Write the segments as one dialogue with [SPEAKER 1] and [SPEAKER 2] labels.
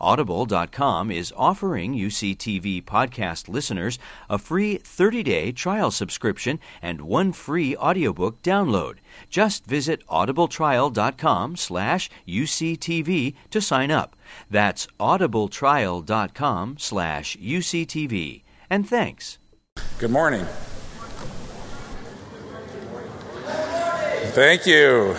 [SPEAKER 1] Audible.com is offering UCTV podcast listeners a free 30-day trial subscription and one free audiobook download. Just visit audibletrial.com slash UCTV to sign up. That's audibletrial.com slash UCTV. And thanks.
[SPEAKER 2] Good morning. Thank you.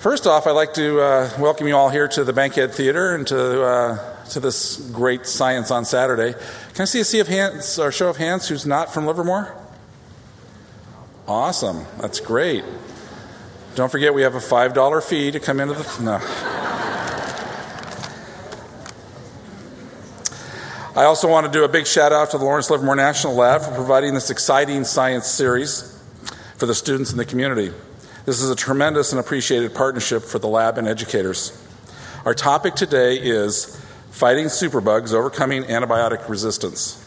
[SPEAKER 2] First off, I'd like to uh, welcome you all here to the Bankhead Theater and to, uh, to this great Science on Saturday. Can I see a sea of hands or show of hands who's not from Livermore? Awesome. That's great. Don't forget, we have a $5 fee to come into the. No. I also want to do a big shout out to the Lawrence Livermore National Lab for providing this exciting science series for the students in the community. This is a tremendous and appreciated partnership for the lab and educators. Our topic today is fighting superbugs, overcoming antibiotic resistance.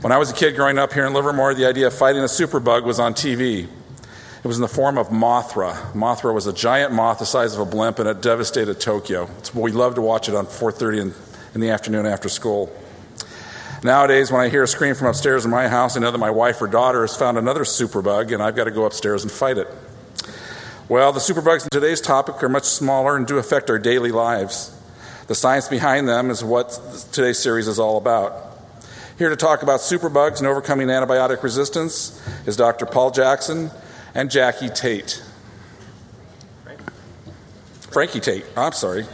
[SPEAKER 2] When I was a kid growing up here in Livermore, the idea of fighting a superbug was on TV. It was in the form of Mothra. Mothra was a giant moth the size of a blimp, and it devastated Tokyo. It's, we loved to watch it on 4:30 in, in the afternoon after school. Nowadays, when I hear a scream from upstairs in my house, I know that my wife or daughter has found another superbug, and I've got to go upstairs and fight it. Well, the superbugs in today's topic are much smaller and do affect our daily lives. The science behind them is what today's series is all about. Here to talk about superbugs and overcoming antibiotic resistance is Dr. Paul Jackson and Jackie Tate. Frankie Tate, I'm sorry.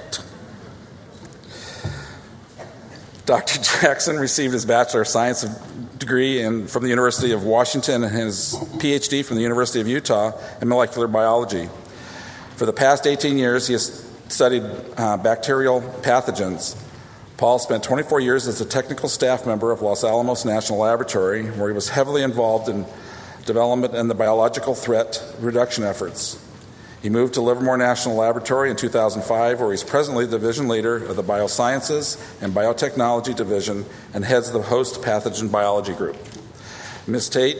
[SPEAKER 2] Dr. Jackson received his Bachelor of Science degree in, from the University of Washington and his PhD from the University of Utah in molecular biology. For the past 18 years, he has studied uh, bacterial pathogens. Paul spent 24 years as a technical staff member of Los Alamos National Laboratory, where he was heavily involved in development and the biological threat reduction efforts. He moved to Livermore National Laboratory in 2005, where he's presently the division leader of the Biosciences and Biotechnology Division and heads the host pathogen biology group. Ms. Tate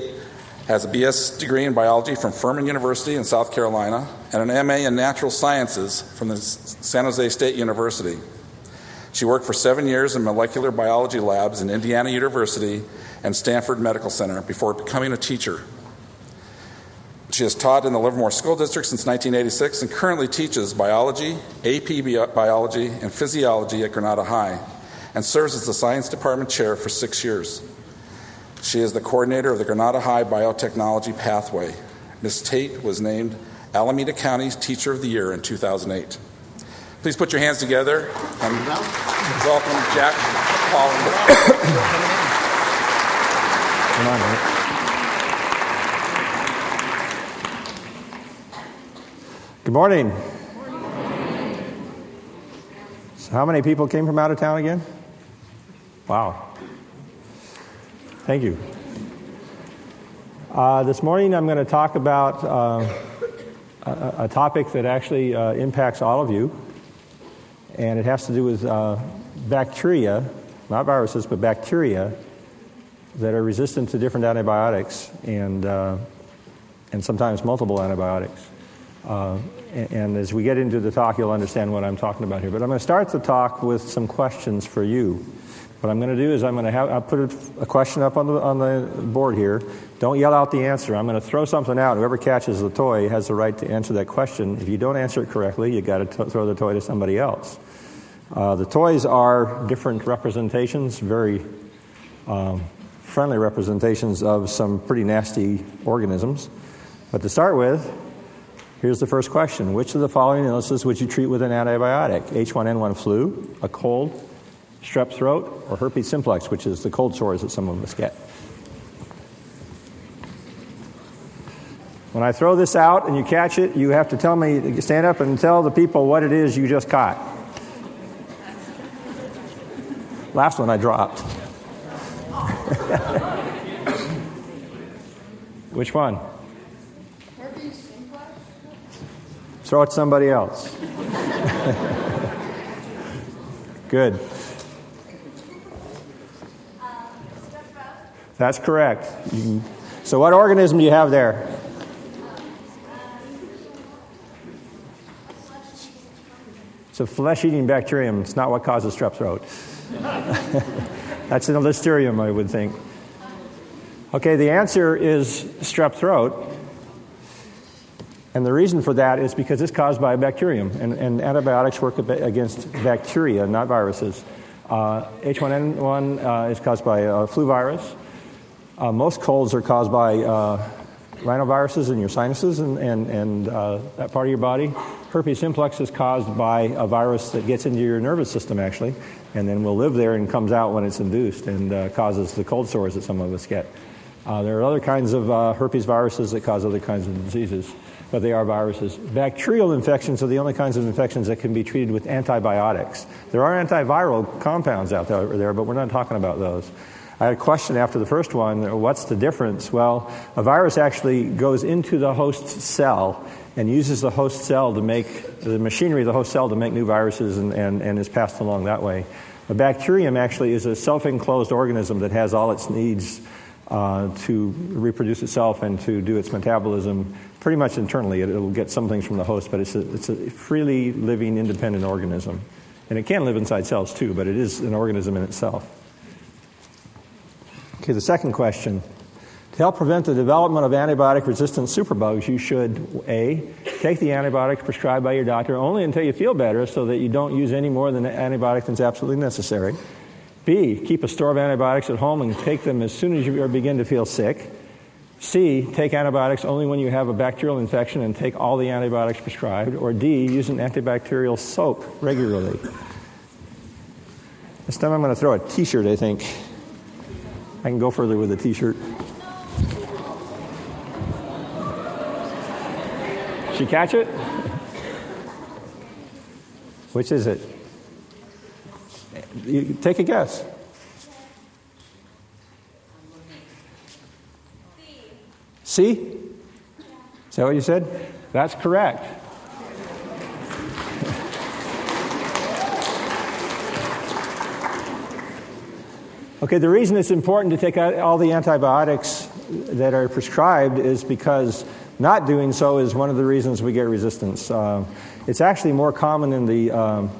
[SPEAKER 2] has a BS degree in biology from Furman University in South Carolina and an MA in natural sciences from the San Jose State University. She worked for seven years in molecular biology labs in Indiana University and Stanford Medical Center before becoming a teacher she has taught in the Livermore School District since 1986 and currently teaches biology, AP biology, and physiology at Granada High and serves as the science department chair for six years. She is the coordinator of the Granada High Biotechnology Pathway. Ms. Tate was named Alameda County's Teacher of the Year in 2008. Please put your hands together and welcome Jack Paul.
[SPEAKER 3] Come on, Good morning. So how many people came from out of town again? Wow. Thank you. Uh, this morning I'm going to talk about uh, a, a, topic that actually uh, impacts all of you, and it has to do with uh, bacteria, not viruses, but bacteria that are resistant to different antibiotics and, uh, and sometimes multiple antibiotics. Uh, and as we get into the talk, you'll understand what I'm talking about here. But I'm going to start the talk with some questions for you. What I'm going to do is I'm going to have, I'll put a question up on the, on the board here. Don't yell out the answer. I'm going to throw something out. Whoever catches the toy has the right to answer that question. If you don't answer it correctly, you've got to t- throw the toy to somebody else. Uh, the toys are different representations, very um, friendly representations of some pretty nasty organisms. But to start with, Here's the first question Which of the following illnesses would you treat with an antibiotic? H1N1 flu, a cold, strep throat, or herpes simplex, which is the cold sores that some of us get? When I throw this out and you catch it, you have to tell me, stand up and tell the people what it is you just caught. Last one I dropped. Which one? Throw it somebody else. Good. That's correct. So, what organism do you have there? It's a flesh eating bacterium. It's not what causes strep throat. That's an listeria, I would think. Okay, the answer is strep throat. And the reason for that is because it's caused by a bacterium, and, and antibiotics work against bacteria, not viruses. Uh, H1N1 uh, is caused by a flu virus. Uh, most colds are caused by uh, rhinoviruses in your sinuses and, and, and uh, that part of your body. Herpes simplex is caused by a virus that gets into your nervous system, actually, and then will live there and comes out when it's induced and uh, causes the cold sores that some of us get. Uh, there are other kinds of uh, herpes viruses that cause other kinds of diseases, but they are viruses. Bacterial infections are the only kinds of infections that can be treated with antibiotics. There are antiviral compounds out there, but we're not talking about those. I had a question after the first one what's the difference? Well, a virus actually goes into the host cell and uses the host cell to make the machinery of the host cell to make new viruses and, and, and is passed along that way. A bacterium actually is a self enclosed organism that has all its needs uh, to reproduce itself and to do its metabolism pretty much internally. It, will get some things from the host, but it's a, it's a freely living, independent organism. And it can live inside cells too, but it is an organism in itself. Okay, the second question. To help prevent the development of antibiotic resistant superbugs, you should A, take the antibiotic prescribed by your doctor only until you feel better so that you don't use any more than the antibiotic that's absolutely necessary. B, keep a store of antibiotics at home and take them as soon as you begin to feel sick. C, take antibiotics only when you have a bacterial infection and take all the antibiotics prescribed. Or D, use an antibacterial soap regularly. This time I'm going to throw a t shirt, I think. I can go further with a t shirt. She catch it? Which is it? You, take a guess. C? Is that what you said? That's correct. Okay, the reason it's important to take all the antibiotics that are prescribed is because not doing so is one of the reasons we get resistance. Uh, it's actually more common in the um,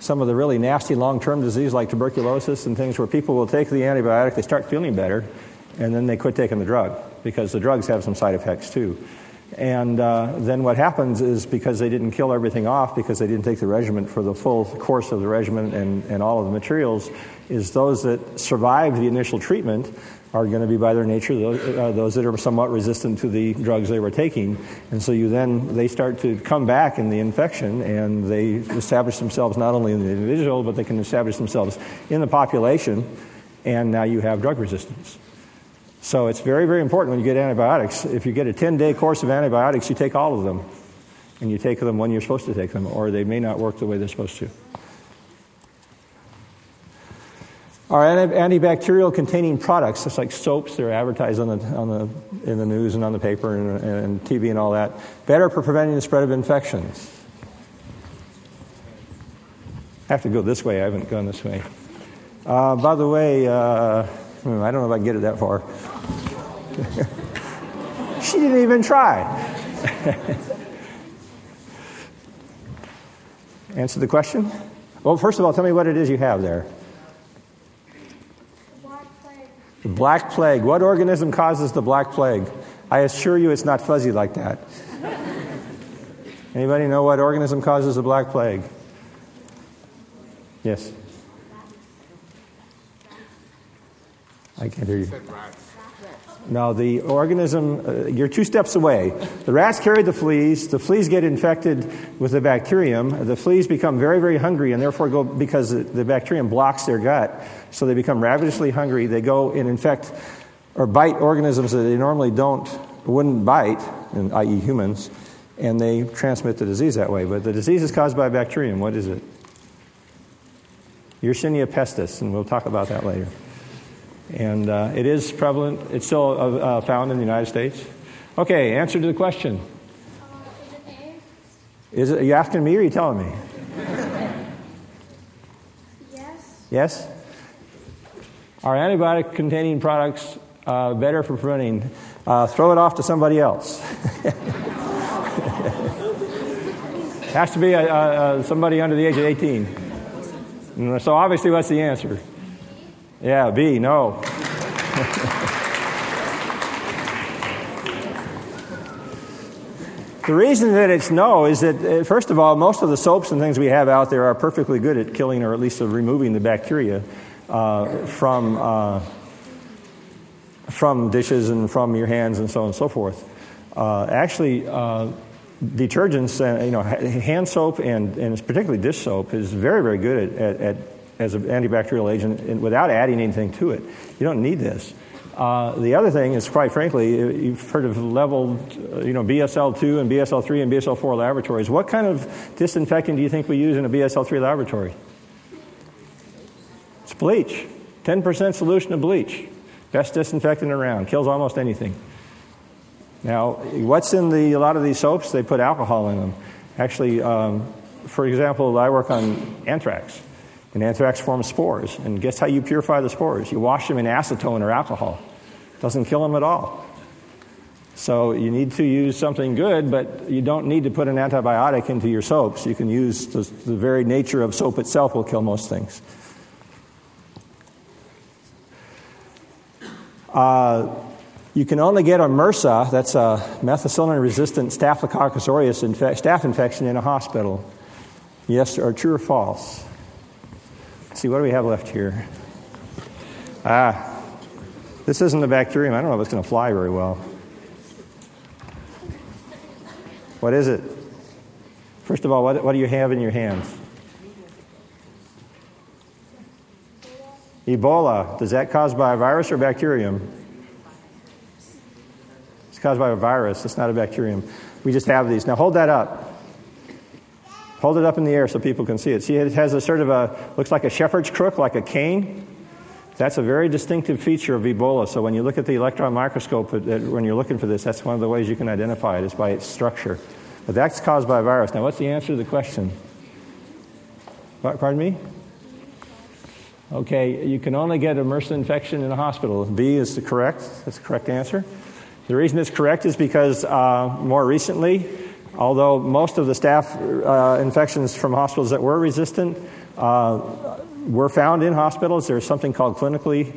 [SPEAKER 3] some of the really nasty long-term disease like tuberculosis and things where people will take the antibiotic, they start feeling better, and then they quit taking the drug because the drugs have some side effects too. And uh, then what happens is because they didn't kill everything off, because they didn't take the regimen for the full course of the regimen and, and all of the materials, is those that survive the initial treatment are going to be by their nature those, uh, those, that are somewhat resistant to the drugs they were taking and so you then they start to come back in the infection and they establish themselves not only in the individual but they can establish themselves in the population and now you have drug resistance so it's very, very important when you get antibiotics. If you get a 10 day course of antibiotics, you take all of them. And you take them when you're supposed to take them, or they may not work the way they're supposed to. Our antibacterial containing products, just like soaps, they're advertised on the, on the, in the news and on the paper and, and TV and all that, better for preventing the spread of infections. I have to go this way, I haven't gone this way. Uh, by the way, uh, Hmm, I don't know if I can get it that far. she didn't even try. Answer the question? Well, first of all, tell me what it is you have there.
[SPEAKER 4] Black plague.
[SPEAKER 3] The black plague. What organism causes the black plague? I assure you it's not fuzzy like that. Anybody know what organism causes the black plague? Yes. I can't hear you. No, the organism, uh, you're two steps away. The rats carry the fleas. The fleas get infected with the bacterium. The fleas become very, very hungry and therefore go, because the bacterium blocks their gut, so they become ravenously hungry. They go and infect or bite organisms that they normally don't wouldn't bite, i.e., humans, and they transmit the disease that way. But the disease is caused by a bacterium. What is it? Yersinia pestis, and we'll talk about that later. And uh, it is prevalent, it's still uh, uh found in the United States. Okay, answer to the question. Is it, are you asking me or are you telling me?
[SPEAKER 4] yes.
[SPEAKER 3] Yes? Are antibiotic containing products uh, better for preventing? Uh, throw it off to somebody else. Has to be a, a, a somebody under the age of 18. So obviously, what's the answer? Yeah, B, no. the reason that it's no is that, uh, first of all, most of the soaps and things we have out there are perfectly good at killing or at least removing the bacteria uh, from, uh, from dishes and from your hands and so on and so forth. Uh, actually, uh, detergents, uh, you know, hand soap and, and particularly dish soap is very, very good at, at, at as an antibacterial agent without adding anything to it. You don't need this. Uh, the other thing is, quite frankly, you've heard of level, uh, you know, BSL2 and BSL3 and BSL4 laboratories. What kind of disinfectant do you think we use in a BSL3 laboratory? It's bleach. 10% solution of bleach. Best disinfectant around. Kills almost anything. Now, what's in the, a lot of these soaps? They put alcohol in them. Actually, um, for example, I work on anthrax. And anthrax forms spores. And guess how you purify the spores? You wash them in acetone or alcohol. Doesn't kill them at all. So you need to use something good, but you don't need to put an antibiotic into your soaps. You can use the, the very nature of soap itself will kill most things. Uh, you can only get a MRSA, that's a methicillin resistant Staphylococcus aureus infe- staph infection, in a hospital. Yes or true or false? See, what do we have left here? Ah, this isn't a bacterium. I don't know if it's going to fly very well. What is it? First of all, what, what do you have in your hands? Ebola. Does that cause by a virus or bacterium? It's caused by a virus. It's not a bacterium. We just have these. Now hold that up. Hold it up in the air so people can see it. See, it has a sort of a, looks like a shepherd's crook, like a cane. That's a very distinctive feature of Ebola. So when you look at the electron microscope, when you're looking for this, that's one of the ways you can identify it is by its structure. But that's caused by a virus. Now, what's the answer to the question? Pardon me? Okay, you can only get a MRSA infection in a hospital. B is the correct. That's the correct answer. The reason it's correct is because uh, more recently, Although most of the staph uh, infections from hospitals that were resistant uh, were found in hospitals, there's something called clinically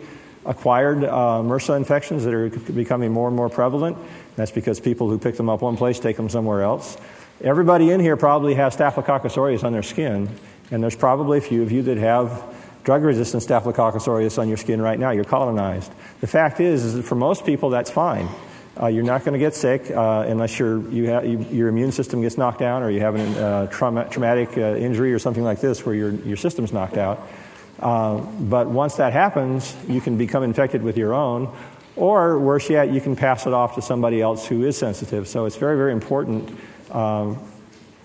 [SPEAKER 3] acquired uh, MRSA infections that are becoming more and more prevalent. That's because people who pick them up one place take them somewhere else. Everybody in here probably has Staphylococcus aureus on their skin, and there's probably a few of you that have drug resistant Staphylococcus aureus on your skin right now. You're colonized. The fact is, is that for most people, that's fine. Uh, you're not going to get sick uh, unless you you, your immune system gets knocked down or you have a uh, trauma, traumatic uh, injury or something like this where your, your system's knocked out. Uh, but once that happens, you can become infected with your own, or worse yet, you can pass it off to somebody else who is sensitive. So it's very, very important um,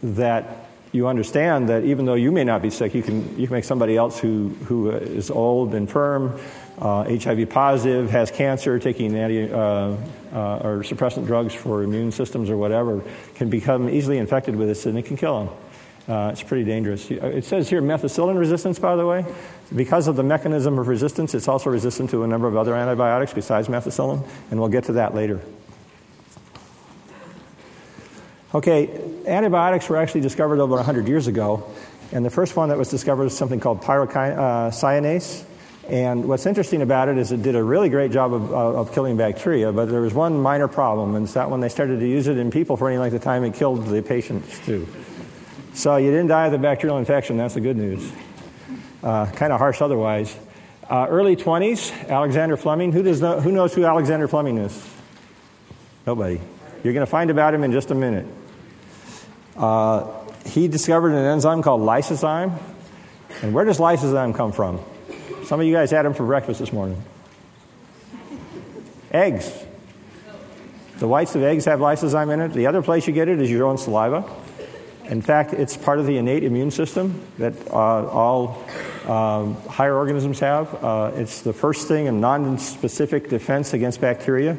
[SPEAKER 3] that you understand that even though you may not be sick, you can, you can make somebody else who, who is old, infirm, uh, HIV positive, has cancer, taking anti uh, uh, or suppressant drugs for immune systems or whatever, can become easily infected with this and it can kill them. Uh, it's pretty dangerous. It says here methicillin resistance, by the way. Because of the mechanism of resistance, it's also resistant to a number of other antibiotics besides methicillin, and we'll get to that later. Okay, antibiotics were actually discovered over 100 years ago, and the first one that was discovered was something called pyocyanase. And what's interesting about it is it did a really great job of, of killing bacteria, but there was one minor problem, and it's that when they started to use it in people for any length of time, it killed the patients too. So you didn't die of the bacterial infection, that's the good news. Uh, kind of harsh otherwise. Uh, early 20s, Alexander Fleming. Who, does know, who knows who Alexander Fleming is? Nobody. You're going to find about him in just a minute. Uh, he discovered an enzyme called lysozyme. And where does lysozyme come from? Some of you guys had them for breakfast this morning. Eggs. The whites of eggs have lysozyme in it. The other place you get it is your own saliva. In fact, it's part of the innate immune system that uh, all um, higher organisms have. Uh, it's the first thing in non specific defense against bacteria.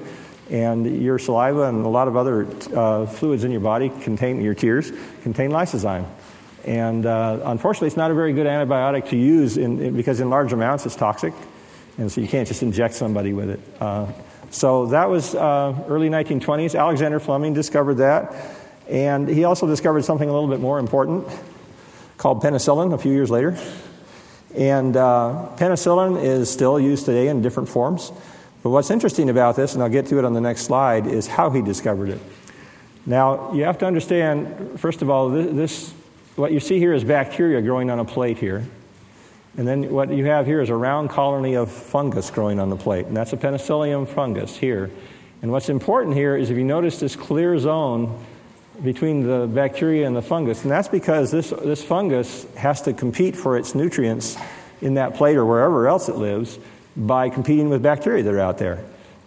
[SPEAKER 3] And your saliva and a lot of other uh, fluids in your body contain, your tears, contain lysozyme. And uh, unfortunately, it's not a very good antibiotic to use in, in, because in large amounts it's toxic. And so you can't just inject somebody with it. Uh, so that was uh, early 1920s. Alexander Fleming discovered that. And he also discovered something a little bit more important called penicillin a few years later. And uh, penicillin is still used today in different forms. But what's interesting about this, and I'll get to it on the next slide, is how he discovered it. Now, you have to understand, first of all, this, this what you see here is bacteria growing on a plate here. And then what you have here is a round colony of fungus growing on the plate, and that's a penicillium fungus here. And what's important here is if you notice this clear zone between the bacteria and the fungus, and that's because this, this fungus has to compete for its nutrients in that plate or wherever else it lives by competing with bacteria that are out there.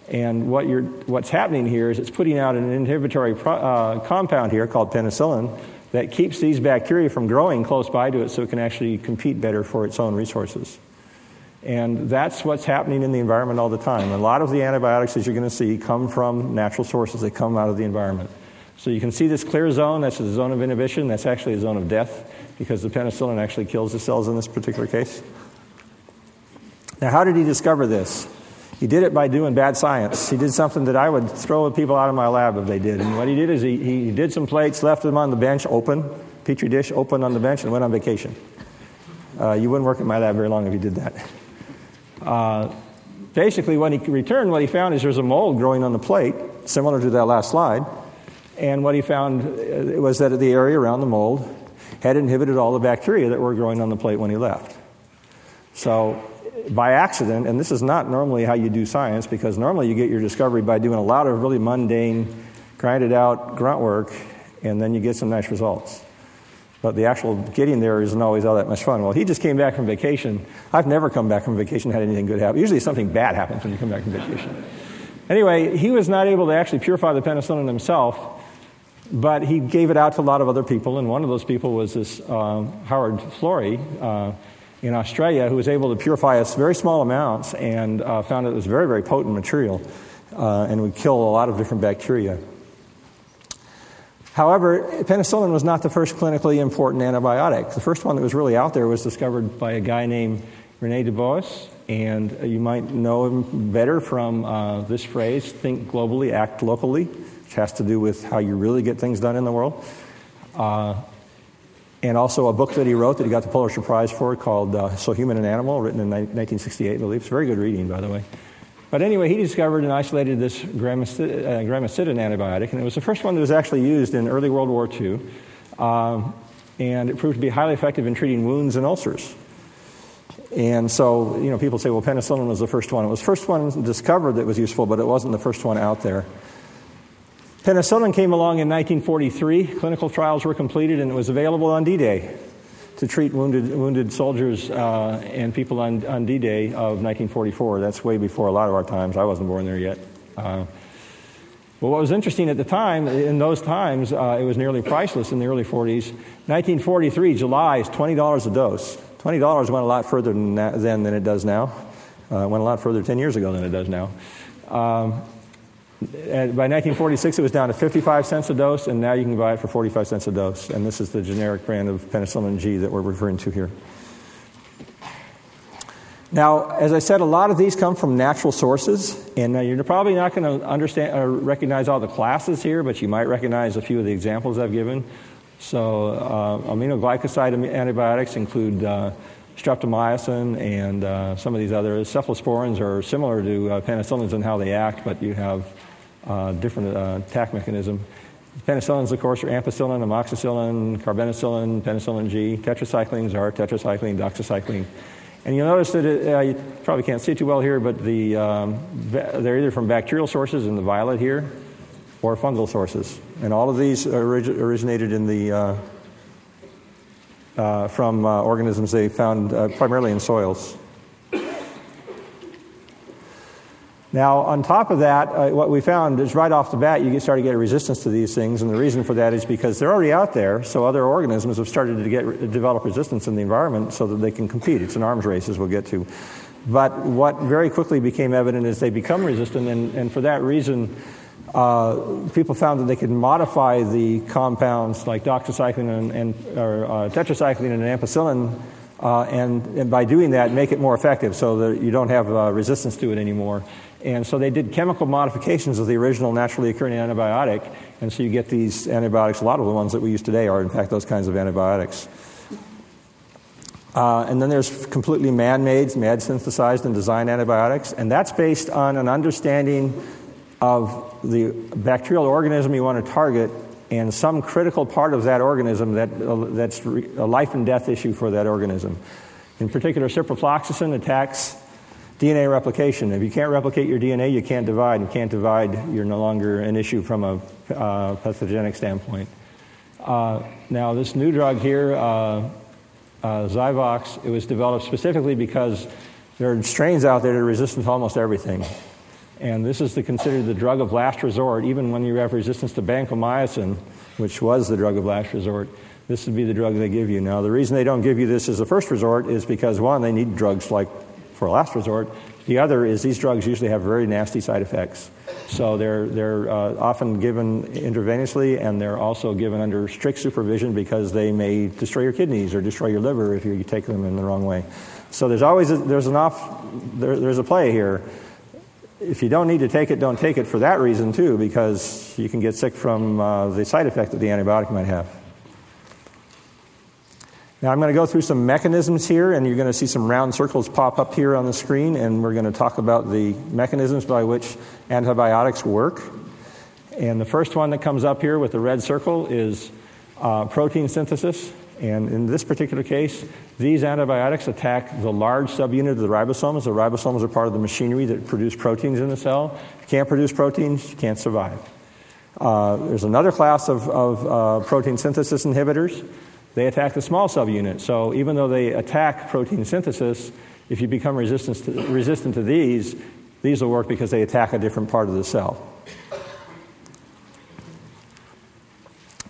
[SPEAKER 3] And what what's happening here is it's putting out an inhibitory pro, uh, compound here called penicillin that keeps these bacteria from growing close by to it so it can actually compete better for its own resources. And that's what's happening in the environment all the time. A lot of the antibiotics, as you're going to see, come from natural sources, they come out of the environment. So you can see this clear zone, that's the zone of inhibition, that's actually a zone of death because the penicillin actually kills the cells in this particular case. Now, how did he discover this? He did it by doing bad science. He did something that I would throw people out of my lab if they did. And what he did is he, he did some plates, left them on the bench open, petri dish open on the bench, and went on vacation. Uh, you wouldn't work in my lab very long if you did that. Uh, basically, when he returned, what he found is there's a mold growing on the plate, similar to that last slide. And what he found uh, was that the area around the mold had inhibited all the bacteria that were growing on the plate when he left. So by accident, and this is not normally how you do science because normally you get your discovery by doing a lot of really mundane, grinded out grunt work, and then you get some nice results. But the actual getting there isn't always all that much fun. Well, he just came back from vacation. I've never come back from vacation and had anything good happen. Usually something bad happens when you come back from vacation. Anyway, he was not able to actually purify the penicillin himself, but he gave it out to a lot of other people, and one of those people was this uh, Howard Florey. Uh, in Australia who was able to purify us very small amounts and uh, found it was very, very potent material uh, and would kill a lot of different bacteria. However, penicillin was not the first clinically important antibiotic. The first one that was really out there was discovered by a guy named Rene Dubos, and you might know him better from uh, this phrase think globally, act locally, which has to do with how you really get things done in the world. Uh, and also a book that he wrote that he got the Pulitzer Prize for called uh, So Human an Animal, written in 1968, I believe. It's very good reading, by the way. But anyway, he discovered and isolated this gramicidin, uh, antibiotic, and it was the first one that was actually used in early World War II. Um, and it proved to be highly effective in treating wounds and ulcers. And so, you know, people say, well, penicillin was the first one. It was the first one discovered that was useful, but it wasn't the first one out there. Penicillin came along in 1943. Clinical trials were completed, and it was available on D Day to treat wounded, wounded soldiers uh, and people on, on D Day of 1944. That's way before a lot of our times. I wasn't born there yet. Uh, well, what was interesting at the time, in those times, uh, it was nearly priceless in the early 40s. 1943, July is $20 a dose. $20 went a lot further than, that, then than it does now. Uh, went a lot further 10 years ago than it does now. Um, by 1946, it was down to 55 cents a dose, and now you can buy it for 45 cents a dose. And this is the generic brand of penicillin G that we're referring to here. Now, as I said, a lot of these come from natural sources, and you're probably not going to understand or recognize all the classes here, but you might recognize a few of the examples I've given. So, uh, aminoglycoside antibiotics include uh, streptomycin and uh, some of these others. Cephalosporins are similar to uh, penicillins in how they act, but you have uh, different uh, attack mechanism. Penicillins, of course, are ampicillin, amoxicillin, carbenicillin, penicillin G. Tetracyclines are tetracycline, doxycycline. And you'll notice that it, uh, you probably can't see too well here, but the, um, they're either from bacterial sources in the violet here or fungal sources. And all of these orig- originated in the, uh, uh, from uh, organisms they found uh, primarily in soils. Now, on top of that, uh, what we found is right off the bat, you get, start to get a resistance to these things, and the reason for that is because they're already out there, so other organisms have started to get, develop resistance in the environment so that they can compete. It's an arms race, as we'll get to. But what very quickly became evident is they become resistant, and, and for that reason, uh, people found that they could modify the compounds like doxycycline and, and or, uh, tetracycline and ampicillin, uh, and, and, by doing that, make it more effective so that you don't have uh, resistance to it anymore. And so they did chemical modifications of the original naturally occurring antibiotic, and so you get these antibiotics. A lot of the ones that we use today are, in fact, those kinds of antibiotics. Uh, and then there's completely man made, man synthesized and designed antibiotics, and that's based on an understanding of the bacterial organism you want to target and some critical part of that organism that, uh, that's a life and death issue for that organism. In particular, ciprofloxacin attacks DNA replication. If you can't replicate your DNA, you can't divide. You can't divide, you're no longer an issue from a uh, pathogenic standpoint. Uh, now, this new drug here, uh, uh, Zyvox, it was developed specifically because there are strains out there that are resistant to almost everything. And this is the, considered the drug of last resort, even when you have resistance to vancomycin, which was the drug of last resort. This would be the drug they give you. Now, the reason they don't give you this as a first resort is because, one, they need drugs like for a last resort. The other is these drugs usually have very nasty side effects. So they're, they're uh, often given intravenously and they're also given under strict supervision because they may destroy your kidneys or destroy your liver if you take them in the wrong way. So there's always a, there's an off, there, there's a play here. If you don't need to take it, don't take it for that reason too, because you can get sick from uh, the side effect that the antibiotic might have. Now, I'm going to go through some mechanisms here, and you're going to see some round circles pop up here on the screen, and we're going to talk about the mechanisms by which antibiotics work. And the first one that comes up here with the red circle is uh, protein synthesis. And in this particular case, these antibiotics attack the large subunit of the ribosomes. The ribosomes are part of the machinery that produce proteins in the cell. If you can't produce proteins, you can't survive. Uh, there's another class of, of uh, protein synthesis inhibitors they attack the small subunit. So even though they attack protein synthesis, if you become resistant to, resistant to these, these will work because they attack a different part of the cell.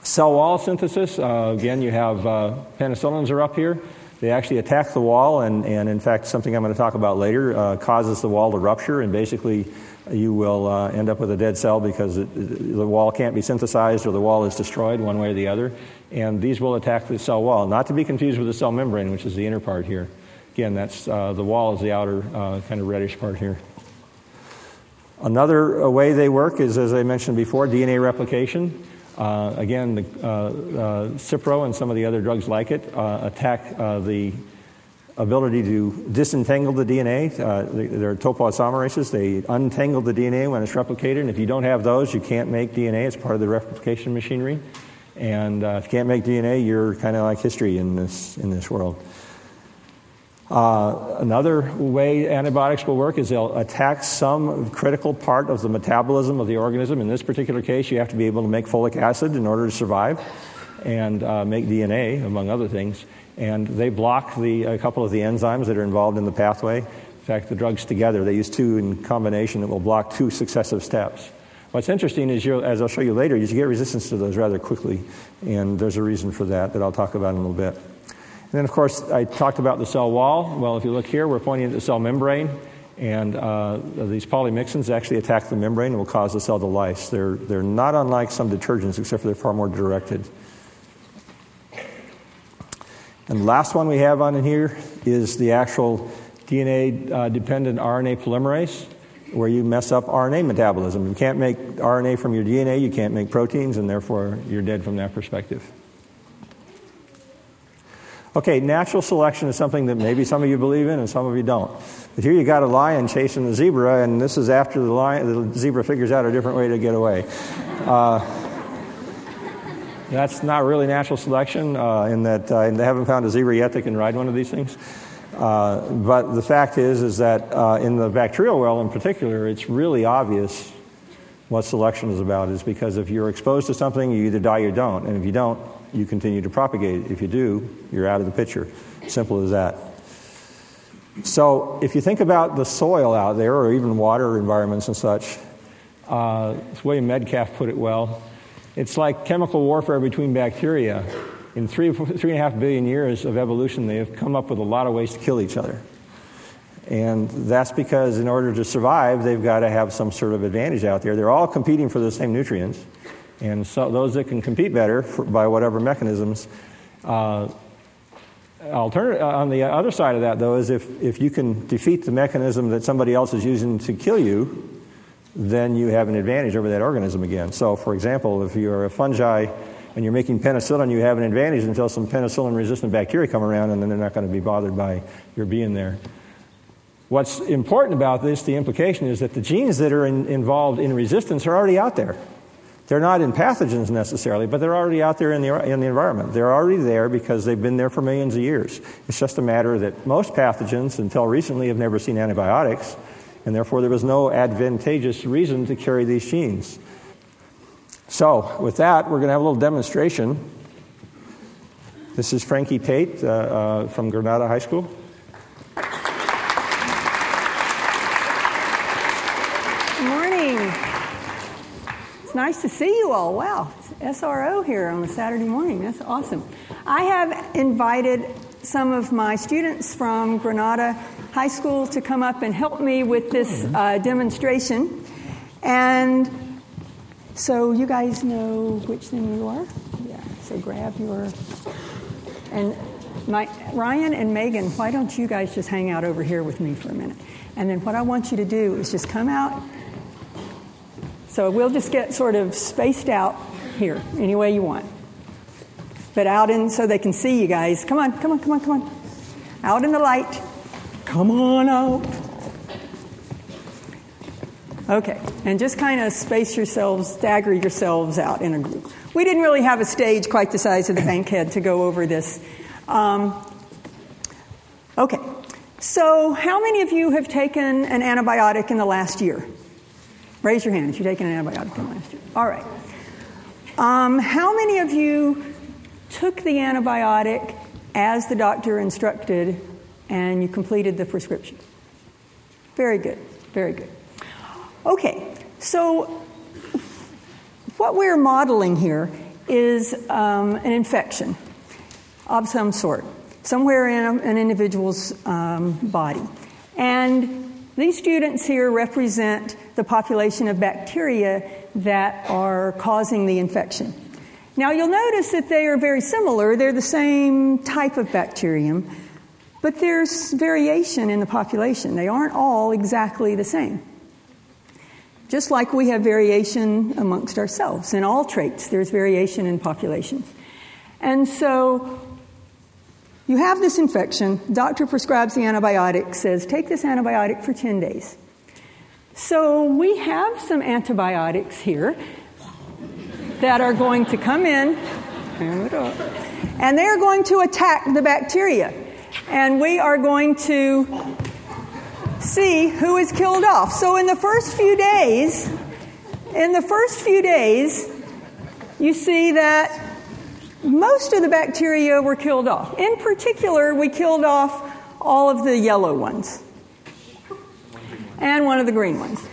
[SPEAKER 3] Cell wall synthesis, uh, again, you have uh, penicillins are up here. They actually attack the wall, and, and in fact, something I'm going to talk about later uh, causes the wall to rupture, and basically, you will uh, end up with a dead cell because it, the wall can't be synthesized or the wall is destroyed one way or the other and these will attack the cell wall, not to be confused with the cell membrane, which is the inner part here. Again, that's uh, the wall is the outer uh, kind of reddish part here. Another uh, way they work is, as I mentioned before, DNA replication. Uh, again, the uh, Cipro and some of the other drugs like it attack the ability to disentangle the DNA. Uh, they're topoisomerases. They untangle the DNA when it's replicated. And if you don't have those, you can't make DNA. It's part of the replication machinery. And uh, if you can't make DNA, you're kind of like history in this, in this world. Uh, another way antibiotics will work is they'll attack some critical part of the metabolism of the organism. In this particular case, you have to be able to make folic acid in order to survive and uh, make DNA, among other things. And they block the, a couple of the enzymes that are involved in the pathway. In fact, the drugs together, they use two in combination that will block two successive steps. What's interesting is, as I'll show you later, you get resistance to those rather quickly, and there's a reason for that that I'll talk about in a little bit. And then, of course, I talked about the cell wall. Well, if you look here, we're pointing at the cell membrane, and uh, these polymyxins actually attack the membrane and will cause the cell to lyse. They're, they're not unlike some detergents, except for they're far more directed. And the last one we have on in here is the actual DNA uh, dependent RNA polymerase where you mess up RNA metabolism. You can't make RNA from your DNA, you can't make proteins, and therefore you're dead from that perspective. Okay, natural selection is something that maybe some of you believe in and some of you don't. But here you got a lion chasing the zebra, and this is after the, lion, the zebra figures out a different way to get away. Uh, that's not really natural selection uh, in that uh, they haven't found a zebra yet that can ride one of these things. Uh, but the fact is, is that uh, in the bacterial world in particular, it's really obvious what selection is about. Is because if you're exposed to something, you either die or don't, and if you don't, you continue to propagate. If you do, you're out of the picture. Simple as that. So, if you think about the soil out there, or even water environments and such, uh, William Metcalf put it well. It's like chemical warfare between bacteria. In three, three and a half billion years of evolution, they have come up with a lot of ways to kill each other. And that's because, in order to survive, they've got to have some sort of advantage out there. They're all competing for the same nutrients. And so, those that can compete better for, by whatever mechanisms uh, Alternative, uh, on the other side of that, though, is if, if you can defeat the mechanism that somebody else is using to kill you, then you have an advantage over that organism again. So, for example, if you're a fungi and you're making penicillin, you have an advantage until some penicillin resistant bacteria come around, and then they're not going to be bothered by your being there. What's important about this, the implication is that the genes that are in, involved in resistance are already out there. They're not in pathogens necessarily, but they're already out there in the, in the environment. They're already there because they've been there for millions of years. It's just a matter that most pathogens, until recently, have never seen antibiotics, and therefore there was no advantageous reason to carry these genes. So, with that, we're going to have a little demonstration. This is Frankie Tate uh, uh, from Granada High School. Good Morning.
[SPEAKER 5] It's nice to see you all. Wow, SRO here on a Saturday morning. That's awesome. I have invited some of my students from Granada High School to come up and help me with this uh, demonstration. And so you guys know which thing you are? Yeah, so grab your. And my, Ryan and Megan, why don't you guys just hang out over here with me for a minute? And then what I want you to do is just come out so we'll just get sort of spaced out here, any way you want. But out in, so they can see you guys. Come on, come on, come on, come on. Out in the light. Come on out. Okay, and just kind of space yourselves, stagger yourselves out in a group. We didn't really have a stage quite the size of the bankhead to go over this. Um, okay, so how many of you have taken an antibiotic in the last year? Raise your hand if you've taken an antibiotic in the last year. All right. Um, how many of you took the antibiotic as the doctor instructed and you completed the prescription? Very good. Very good. Okay, so what we're modeling here is um, an infection of some sort, somewhere in a, an individual's um, body. And these students here represent the population of bacteria that are causing the infection. Now, you'll notice that they are very similar. They're the same type of bacterium, but there's variation in the population. They aren't all exactly the same. Just like we have variation amongst ourselves. In all traits, there's variation in populations. And so you have this infection, doctor prescribes the antibiotic, says take this antibiotic for 10 days. So we have some antibiotics here that are going to come in and they are going to attack the bacteria. And we are going to see who is killed off. So in the first few days, in the first few days, you see that most of the bacteria were killed off. In particular, we killed off all of the yellow ones and one of the green ones.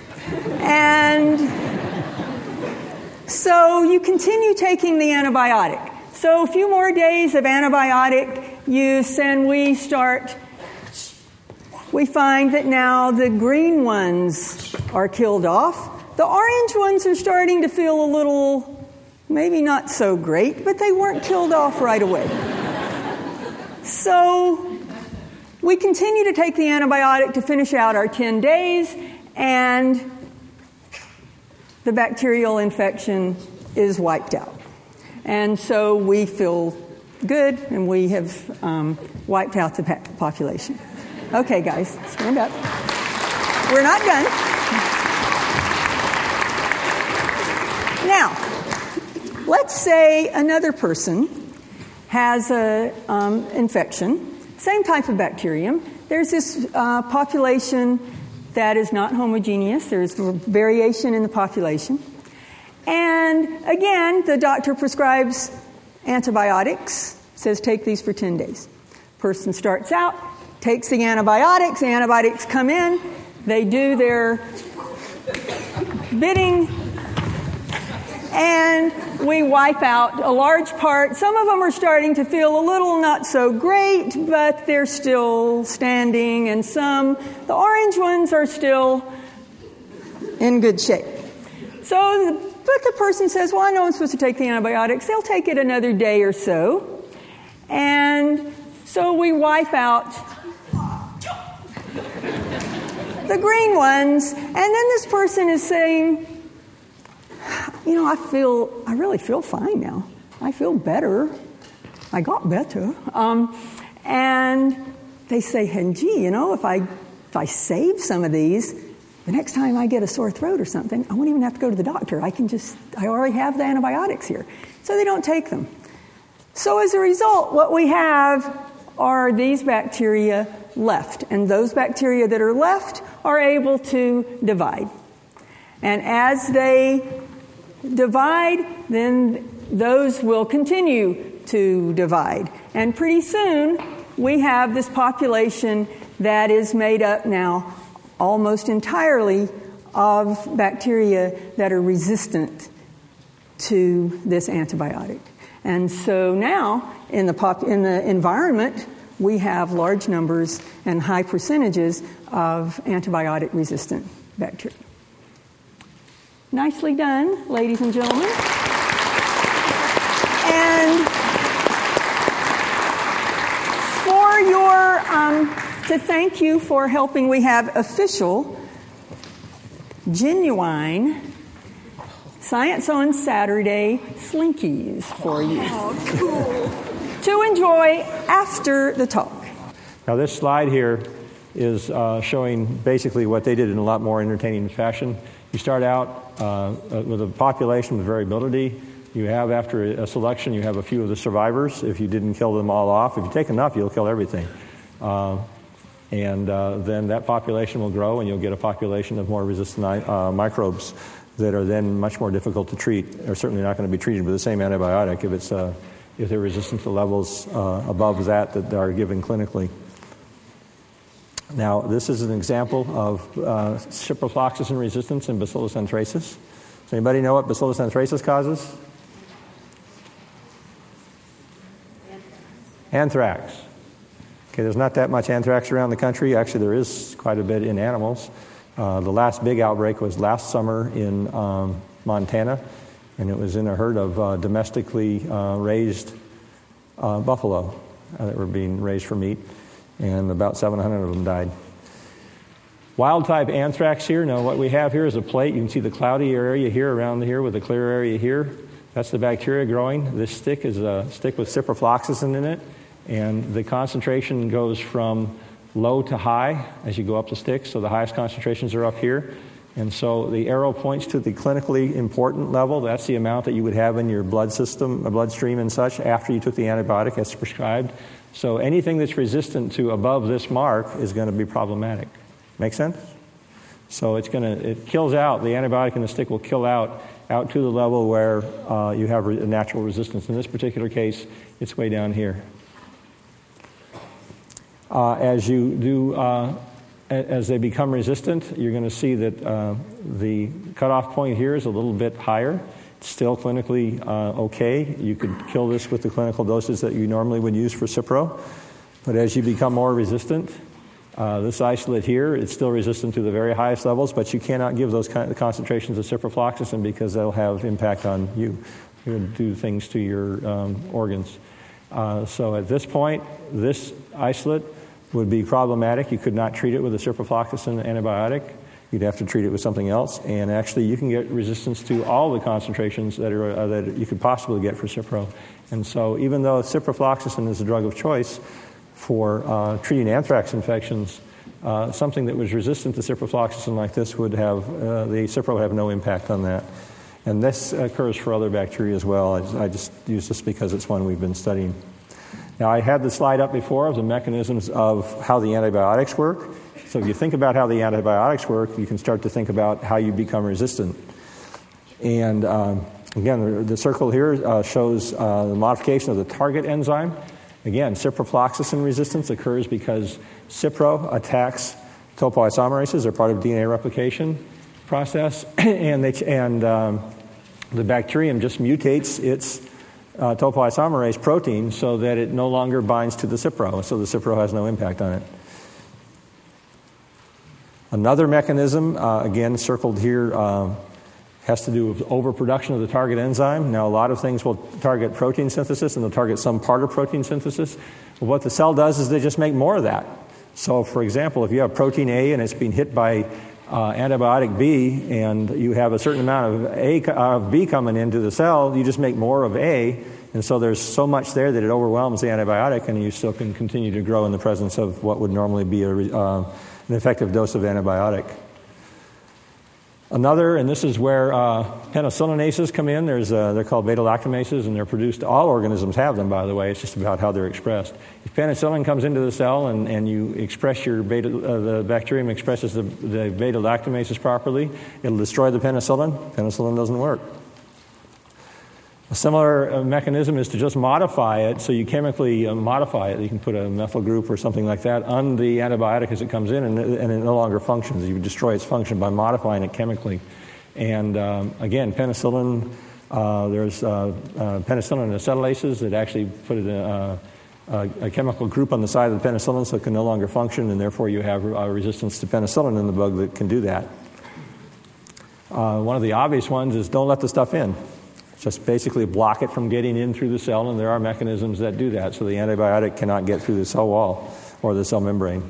[SPEAKER 5] And so you continue taking the antibiotic. So a few more days of antibiotic use, and we start, we find that now the green ones are killed off. The orange ones are starting to feel a little Maybe not so great, but they weren't killed off right away. So we continue to take the antibiotic to finish out our 10 days, and the bacterial infection is wiped out. And so we feel good, and we have um, wiped out the population. Okay, guys, stand up. We're not done. Now, Let's say another person has an um, infection, same type of bacterium. There's this uh, population that is not homogeneous, there's variation in the population. And again, the doctor prescribes antibiotics, says take these for 10 days. Person starts out takes the antibiotics, antibiotics come in, they do their bidding, and we wipe out a large part. Some of them are starting to feel a little not so great, but they're still standing, and some, the orange ones, are still in good shape. So, but the person says, Well, I know I'm supposed to take the antibiotics. They'll take it another day or so. And so we wipe out the green ones, and then this person is saying, You know, I feel, I really feel fine now. I feel better. I got better. Um, and they say, and gee, you know, if I, if I save some of these, the next time I get a sore throat or something, I won't even have to go to the doctor. I can just, I already have the antibiotics here. So they don't take them. So as a result, what we have are these bacteria left. And those bacteria that are left are able to divide. And as they divide, then those will continue to divide. And pretty soon, we have this population that is made up now almost entirely of bacteria that are resistant to this antibiotic. And so now, in the, pop, in the environment, we have large numbers and high percentages of antibiotic resistant bacteria. Nicely done, ladies and gentlemen. And for your, um, to thank you for helping, we have official, genuine, Science on Saturday slinkies for you oh, cool. to enjoy after the talk.
[SPEAKER 3] Now, this slide here is uh, showing basically what they did in a lot more entertaining fashion. You start out uh, with a population with variability. You have, after a selection, you have a few of the survivors. If you didn't kill them all off, if you take enough, you'll kill everything. Uh, and uh, then that population will grow, and you'll get a population of more resistant uh, microbes that are then much more difficult to treat, or certainly not going to be treated with the same antibiotic if, it's, uh, if they're resistant to levels uh, above that that are given clinically. Now, this is an example of uh, ciprofloxacin resistance in Bacillus anthracis. Does anybody know what Bacillus anthracis causes? Anthrax. Okay, there's not that much anthrax around the country. Actually, there is quite a bit in animals. Uh, the last big outbreak was last summer in um, Montana, and it was in a herd of uh, domestically uh, raised uh, buffalo uh, that were being raised for meat, and about 700 of them died. Wild type anthrax here. Now, what we have here is a plate. You can see the cloudy area here around here with the clear area here. That's the bacteria growing. This stick is a stick with ciprofloxacin in it, and the concentration goes from low to high as you go up the stick. So the highest concentrations are up here. And so the arrow points to the clinically important level. That's the amount that you would have in your blood system, a bloodstream, and such after you took the antibiotic as prescribed. So anything that's resistant to above this mark is going to be problematic. Make sense? So it's going to it kills out the antibiotic in the stick will kill out out to the level where uh, you have a natural resistance. In this particular case, it's way down here uh, as you do, uh, as they become resistant, you're going to see that uh, the cutoff point here is a little bit higher. It's still clinically uh, okay. You could kill this with the clinical doses that you normally would use for Cipro. But as you become more resistant, uh, this isolate here, it's still resistant to the very highest levels, but you cannot give those kind of concentrations of ciprofloxacin because they'll have impact on you. You'll do things to your um, organs. Uh, so at this point, this isolate would be problematic. You could not treat it with a ciprofloxacin antibiotic. You'd have to treat it with something else. And actually, you can get resistance to all the concentrations that, are, uh, that you could possibly get for Cipro. And so, even though ciprofloxacin is a drug of choice for uh, treating anthrax infections, uh, something that was resistant to ciprofloxacin like this would have, uh, the Cipro would have no impact on that. And this occurs for other bacteria as well. I just, I just use this because it's one we've been studying. Now, I had the slide up before of the mechanisms of how the antibiotics work. So, if you think about how the antibiotics work, you can start to think about how you become resistant. And um, again, the, circle here uh, shows uh, the modification of the target enzyme. Again, ciprofloxacin resistance occurs because cipro attacks topoisomerases, they're part of DNA replication process, and, they, and um, the bacterium just mutates its uh, topoisomerase protein so that it no longer binds to the cipro, so the cipro has no impact on it. Another mechanism, uh, again circled here, uh, has to do with overproduction of the target enzyme. Now, a lot of things will target protein synthesis and they'll target some part of protein synthesis. But what the cell does is they just make more of that. So, for example, if you have protein A and it's being hit by uh, antibiotic B and you have a certain amount of, A, of B coming into the cell, you just make more of A. And so there's so much there that it overwhelms the antibiotic, and you still can continue to grow in the presence of what would normally be a, uh, an effective dose of antibiotic. Another, and this is where uh, penicillinases come in. There's, uh, they're called beta lactamases, and they're produced. All organisms have them, by the way. It's just about how they're expressed. If penicillin comes into the cell and, and you express your beta, uh, the bacterium expresses the, the beta lactamases properly, it'll destroy the penicillin. Penicillin doesn't work. A similar uh, mechanism is to just modify it, so you chemically uh, modify it. You can put a methyl group or something like that on the antibiotic as it comes in, and, and it no longer functions. You destroy its function by modifying it chemically. And um, again, penicillin, uh, there's uh, uh, penicillin acetylases that actually put a, a, a, chemical group on the side of the penicillin so it can no longer function, and therefore you have resistance to penicillin in the bug that can do that. Uh, one of the obvious ones is don't let the stuff in just basically block it from getting in through the cell, and there are mechanisms that do that, so the antibiotic cannot get through the cell wall or the cell membrane.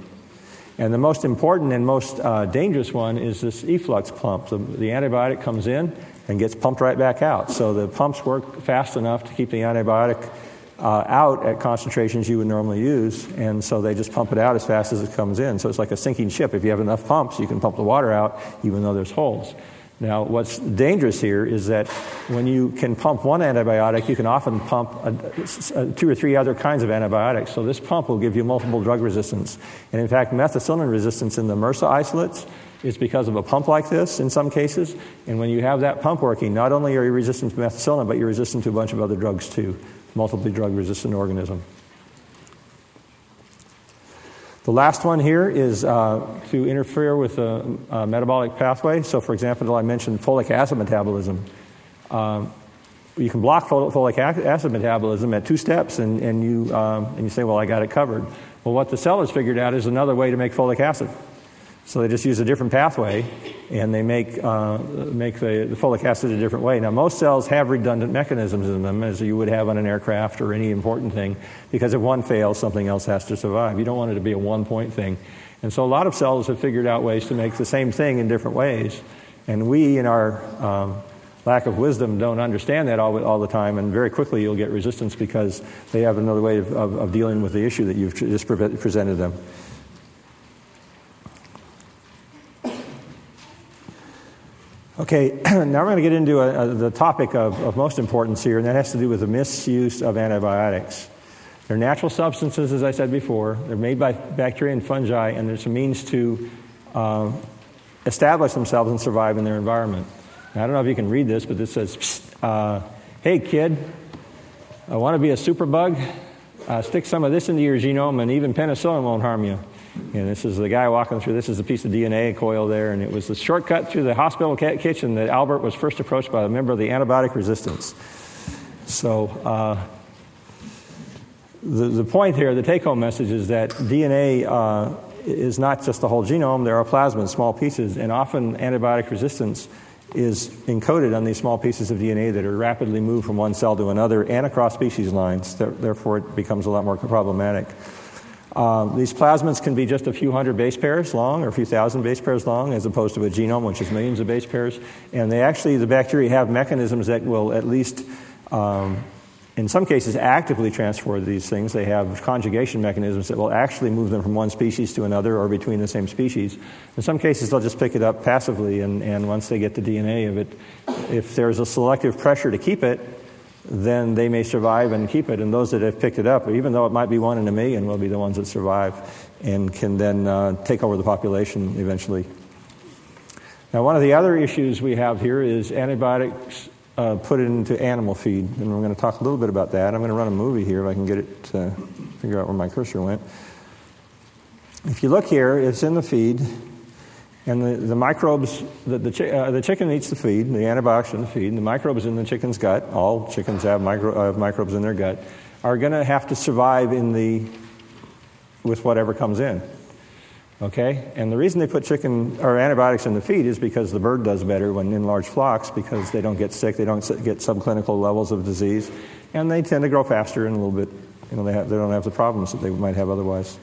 [SPEAKER 3] And the most important and most uh, dangerous one is this efflux pump. The, the, antibiotic comes in and gets pumped right back out. So the pumps work fast enough to keep the antibiotic uh, out at concentrations you would normally use, and so they just pump it out as fast as it comes in. So it's like a sinking ship. If you have enough pumps, you can pump the water out even though there's holes. Now, what's dangerous here is that when you can pump one antibiotic, you can often pump a, a, two or three other kinds of antibiotics. So, this pump will give you multiple drug resistance. And in fact, methicillin resistance in the MRSA isolates is because of a pump like this in some cases. And when you have that pump working, not only are you resistant to methicillin, but you're resistant to a bunch of other drugs too, multiple drug resistant organism. The last one here is uh, to interfere with a, a, metabolic pathway. So, for example, I mentioned folic acid metabolism. Um, you can block folic acid metabolism at two steps, and, and, you, um, and you say, Well, I got it covered. Well, what the cell has figured out is another way to make folic acid. So they just use a different pathway and they make, uh, make the, the, folic acid a different way. Now, most cells have redundant mechanisms in them, as you would have on an aircraft or any important thing, because if one fails, something else has to survive. You don't want it to be a one point thing. And so a lot of cells have figured out ways to make the same thing in different ways. And we, in our um, lack of wisdom, don't understand that all, all the time, and very quickly you'll get resistance because they have another way of, of, of dealing with the issue that you've just presented them. Okay, now we're going to get into a, a, the topic of, of, most importance here, and that has to do with the misuse of antibiotics. They're natural substances, as I said before. They're made by bacteria and fungi, and there's a means to uh, establish themselves and survive in their environment. Now, I don't know if you can read this, but this says, uh, "Hey kid, I want to be a superbug. Uh, stick some of this into your genome, and even penicillin won't harm you." And this is the guy walking through. This is a piece of DNA coil there, and it was the shortcut through the hospital kitchen that Albert was first approached by a member of the antibiotic resistance. So, uh, the, the point here, the take home message is that DNA uh, is not just the whole genome, there are plasmids, small pieces, and often antibiotic resistance is encoded on these small pieces of DNA that are rapidly moved from one cell to another and across species lines. Therefore, it becomes a lot more problematic. Um, these plasmids can be just a few hundred base pairs long or a few thousand base pairs long, as opposed to a genome, which is millions of base pairs. And they actually, the bacteria have mechanisms that will at least, um, in some cases, actively transfer these things. They have conjugation mechanisms that will actually move them from one species to another or between the same species. In some cases, they'll just pick it up passively, and, and once they get the DNA of it, if there's a selective pressure to keep it, then they may survive and keep it. And those that have picked it up, even though it might be one in a million, will be the ones that survive and can then uh, take over the population eventually. Now, one of the other issues we have here is antibiotics uh, put into animal feed, and we're going to talk a little bit about that. I'm going to run a movie here if I can get it to figure out where my cursor went. If you look here, it's in the feed, and the, the microbes, the, the, chi- uh, the chicken eats the feed, the antibiotics in the feed, and the microbes in the chicken's gut, all chickens have, micro, have microbes in their gut, are going to have to survive in the, with whatever comes in. Okay? And the reason they put chicken or antibiotics in the feed is because the bird does better when in large flocks because they don't get sick, they don't get subclinical levels of disease, and they tend to grow faster and a little bit, you know, they, have, they don't have the problems that they might have otherwise.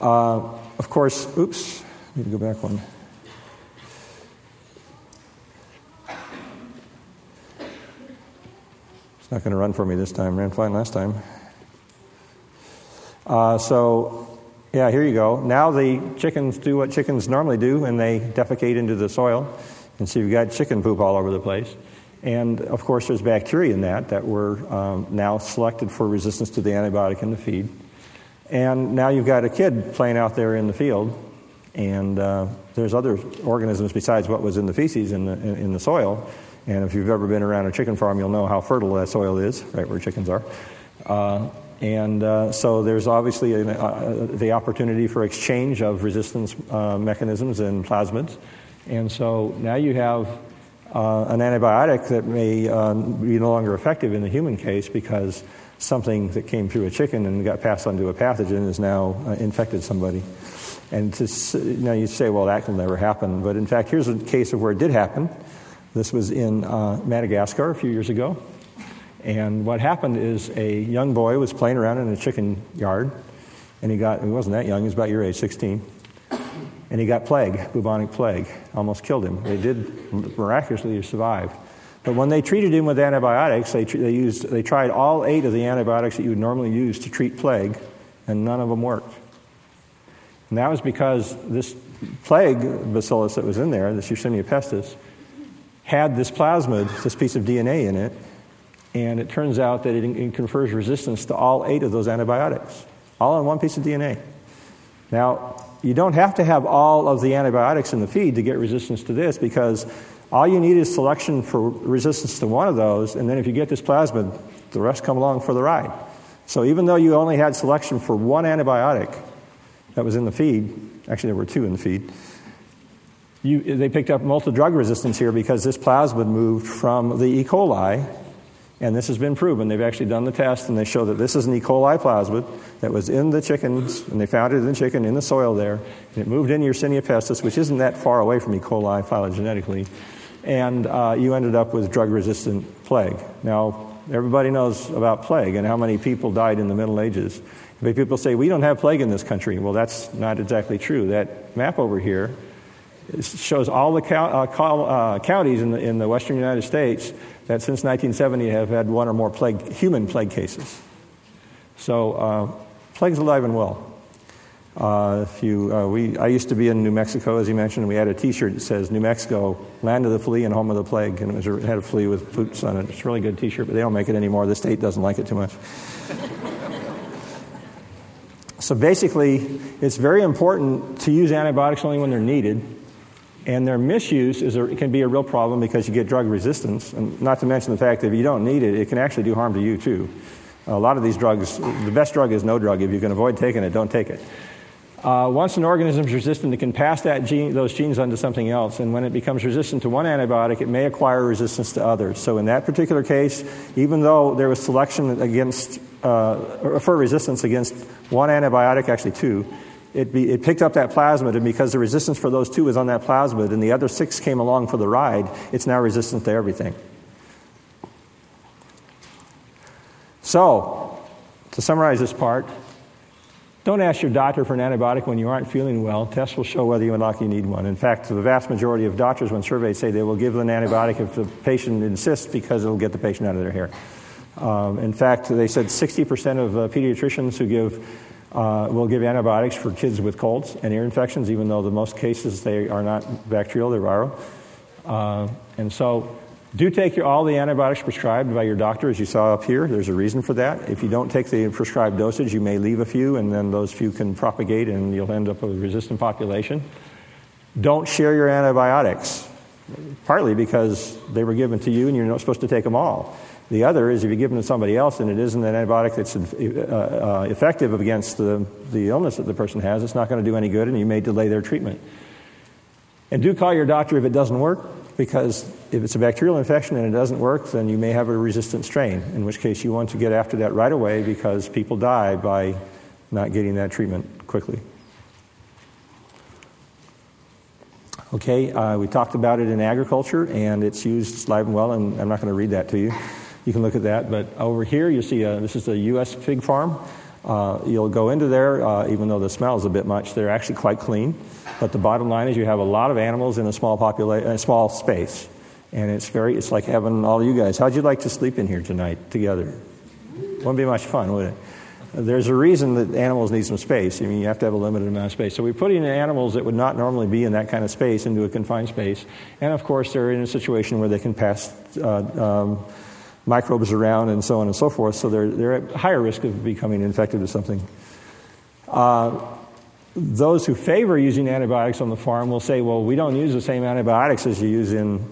[SPEAKER 3] Uh, of course, oops, need to go back one. It's not going to run for me this time. Ran fine last time. Uh, so, yeah, here you go. Now the chickens do what chickens normally do, and they defecate into the soil. And so you've got chicken poop all over the place. And of course, there's bacteria in that that were um, now selected for resistance to the antibiotic in the feed. And now you've got a kid playing out there in the field, and uh, there's other organisms besides what was in the feces in the, in, in, the soil. And if you've ever been around a chicken farm, you'll know how fertile that soil is, right where chickens are. Uh, and uh, so there's obviously an, uh, the opportunity for exchange of resistance uh, mechanisms and plasmids. And so now you have uh, an antibiotic that may be no longer effective in the human case because something that came through a chicken and got passed onto a pathogen has now infected somebody. And to, you you say, well, that will never happen. But in fact, here's a case of where it did happen. This was in uh, Madagascar a few years ago. And what happened is a young boy was playing around in a chicken yard, and he got, he wasn't that young, he was about your age, 16. And he got plague, bubonic plague, almost killed him. They did miraculously survive. But when they treated him with antibiotics, they, they, used, they tried all eight of the antibiotics that you would normally use to treat plague, and none of them worked. And that was because this plague bacillus that was in there, this Yersinia pestis, had this plasmid, this piece of DNA in it, and it turns out that it, confers resistance to all eight of those antibiotics, all on one piece of DNA. Now, you don't have to have all of the antibiotics in the feed to get resistance to this because all you need is selection for resistance to one of those, and then if you get this plasmid, the rest come along for the ride. So even though you only had selection for one antibiotic that was in the feed, actually there were two in the feed, you, they picked up multi-drug resistance here because this plasmid moved from the E. coli, and this has been proven. They've actually done the test, and they show that this is an E. coli plasmid that was in the chickens, and they found it in the chicken in the soil there, and it moved into Yersinia pestis, which isn't that far away from E. coli phylogenetically and uh, you ended up with drug resistant plague. Now, everybody knows about plague and how many people died in the Middle Ages. But people say, we don't have plague in this country. Well, that's not exactly true. That map over here shows all the uh, uh, counties in the, in the western United States that since 1970 have had one or more plague, human plague cases. So, uh, plague's alive and well. Uh, if you, uh, we, I used to be in New Mexico, as you mentioned, and we had a T-shirt that says "New Mexico, land of the flea and home of the plague," and it, was, it had a flea with boots on it. It's a really good T-shirt, but they don't make it anymore. The state doesn't like it too much. So basically, it's very important to use antibiotics only when they're needed, and their misuse is a, can be a real problem because you get drug resistance, and not to mention the fact that if you don't need it, it can actually do harm to you too. A lot of these drugs, the best drug is no drug. If you can avoid taking it, don't take it. Uh, once an organism is resistant, it can pass that gene, those genes onto something else. And when it becomes resistant to one antibiotic, it may acquire resistance to others. So in that particular case, even though there was selection against, uh, for resistance against one antibiotic, actually two, it, be, it, picked up that plasmid, and because the resistance for those two was on that plasmid, and the other six came along for the ride, it's now resistant to everything. So, to summarize this part, don't ask your doctor for an antibiotic when you aren't feeling well. Tests will show whether you and likely need one. In fact, the vast majority of doctors, when surveyed, say they will give an antibiotic if the patient insists because it'll get the patient out of their hair. Um, in fact, they said 60% of uh, pediatricians who give uh, will give antibiotics for kids with colds and ear infections, even though in most cases they are not bacterial, they're viral. Uh, and so do take your, all the antibiotics prescribed by your doctor, as you saw up here. There's a reason for that. If you don't take the prescribed dosage, you may leave a few, and then those few can propagate, and you'll end up with a resistant population. Don't share your antibiotics. partly because they were given to you and you're not supposed to take them all. The other is if you give them to somebody else and it isn't an antibiotic that's uh, uh, effective against the, the illness that the person has, it's not going to do any good and you may delay their treatment. And do call your doctor if it doesn't work, because if it's a bacterial infection and it doesn't work, then you may have a resistant strain, in which case you want to get after that right away because people die by not getting that treatment quickly. Okay, uh, we talked about it in agriculture, and it's used live and well, and I'm not going to read that to you. You can look at that. But over here, you see a, this is a U.S. pig farm. Uh, you'll go into there, uh, even though the smell is a bit much, they're actually quite clean. But the bottom line is you have a lot of animals in a small, popula- a small space. And it's, very, it's like having all you guys. How'd you like to sleep in here tonight together? Wouldn't be much fun, would it? There's a reason that animals need some space. I mean, you have to have a limited amount of space. So we put in animals that would not normally be in that kind of space into a confined space. And of course, they're in a situation where they can pass uh, um, microbes around and so on and so forth. So they're, they're at higher risk of becoming infected with something. Uh, those who favor using antibiotics on the farm will say, well, we don't use the same antibiotics as you use in,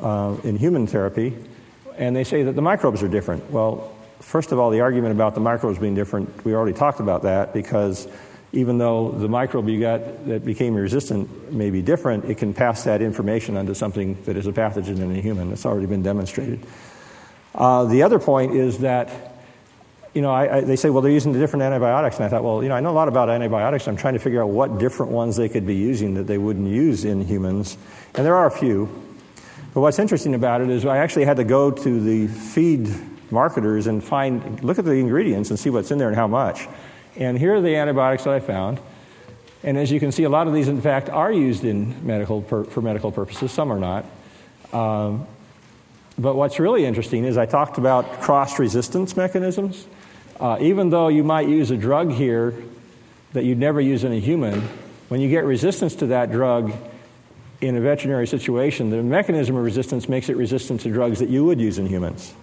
[SPEAKER 3] uh, in human therapy. And they say that the microbes are different. Well, First of all, the argument about the microbes being different, we already talked about that because even though the microbe you got that became resistant may be different, it can pass that information onto something that is a pathogen in a human. That's already been demonstrated. Uh, the other point is that, you know, I, I, they say, well, they're using the different antibiotics. And I thought, well, you know, I know a lot about antibiotics. I'm trying to figure out what different ones they could be using that they wouldn't use in humans. And there are a few. But what's interesting about it is I actually had to go to the feed marketers and find, look at the ingredients and see what's in there and how much. And here are the antibiotics that I found. And as you can see, a lot of these, in fact, are used in medical for medical purposes. Some are not. Um, but what's really interesting is I talked about cross resistance mechanisms. Uh, even though you might use a drug here that you'd never use in a human, when you get resistance to that drug in a veterinary situation, the mechanism of resistance makes it resistant to drugs that you would use in humans.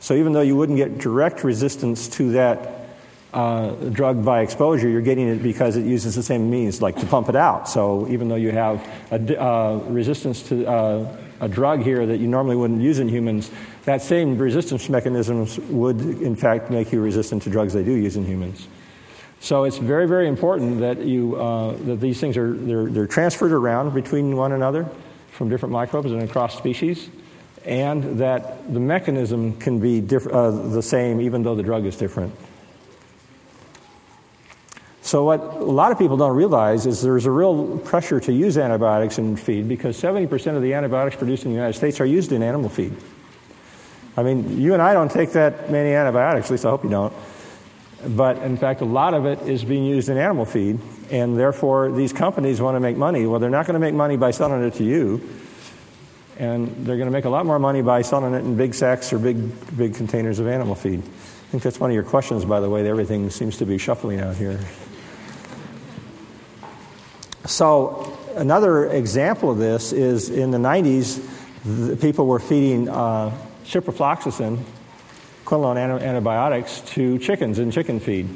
[SPEAKER 3] So even though you wouldn't get direct resistance to that uh, drug by exposure, you're getting it because it uses the same means, like to pump it out. So even though you have a uh, resistance to uh, a drug here that you normally wouldn't use in humans, that same resistance mechanisms would, in fact, make you resistant to drugs they do use in humans. So it's very, very important that you uh, that these things are they're, they're transferred around between one another from different microbes and across species and that the mechanism can be diff- uh, the same even though the drug is different. So, what a lot of people don't realize is there's a real pressure to use antibiotics in feed because 70% of the antibiotics produced in the United States are used in animal feed. I mean, you and I don't take that many antibiotics, at least I hope you don't. But in fact, a lot of it is being used in animal feed, and therefore these companies want to make money. Well, they're not going to make money by selling it to you and they're going to make a lot more money by selling it in big sacks or big, big containers of animal feed. I think that's one of your questions, by the way. Everything seems to be shuffling out here. So, another example of this is in the 90s, the people were feeding uh, ciprofloxacin, quinolone antibiotics, to chickens in chicken feed.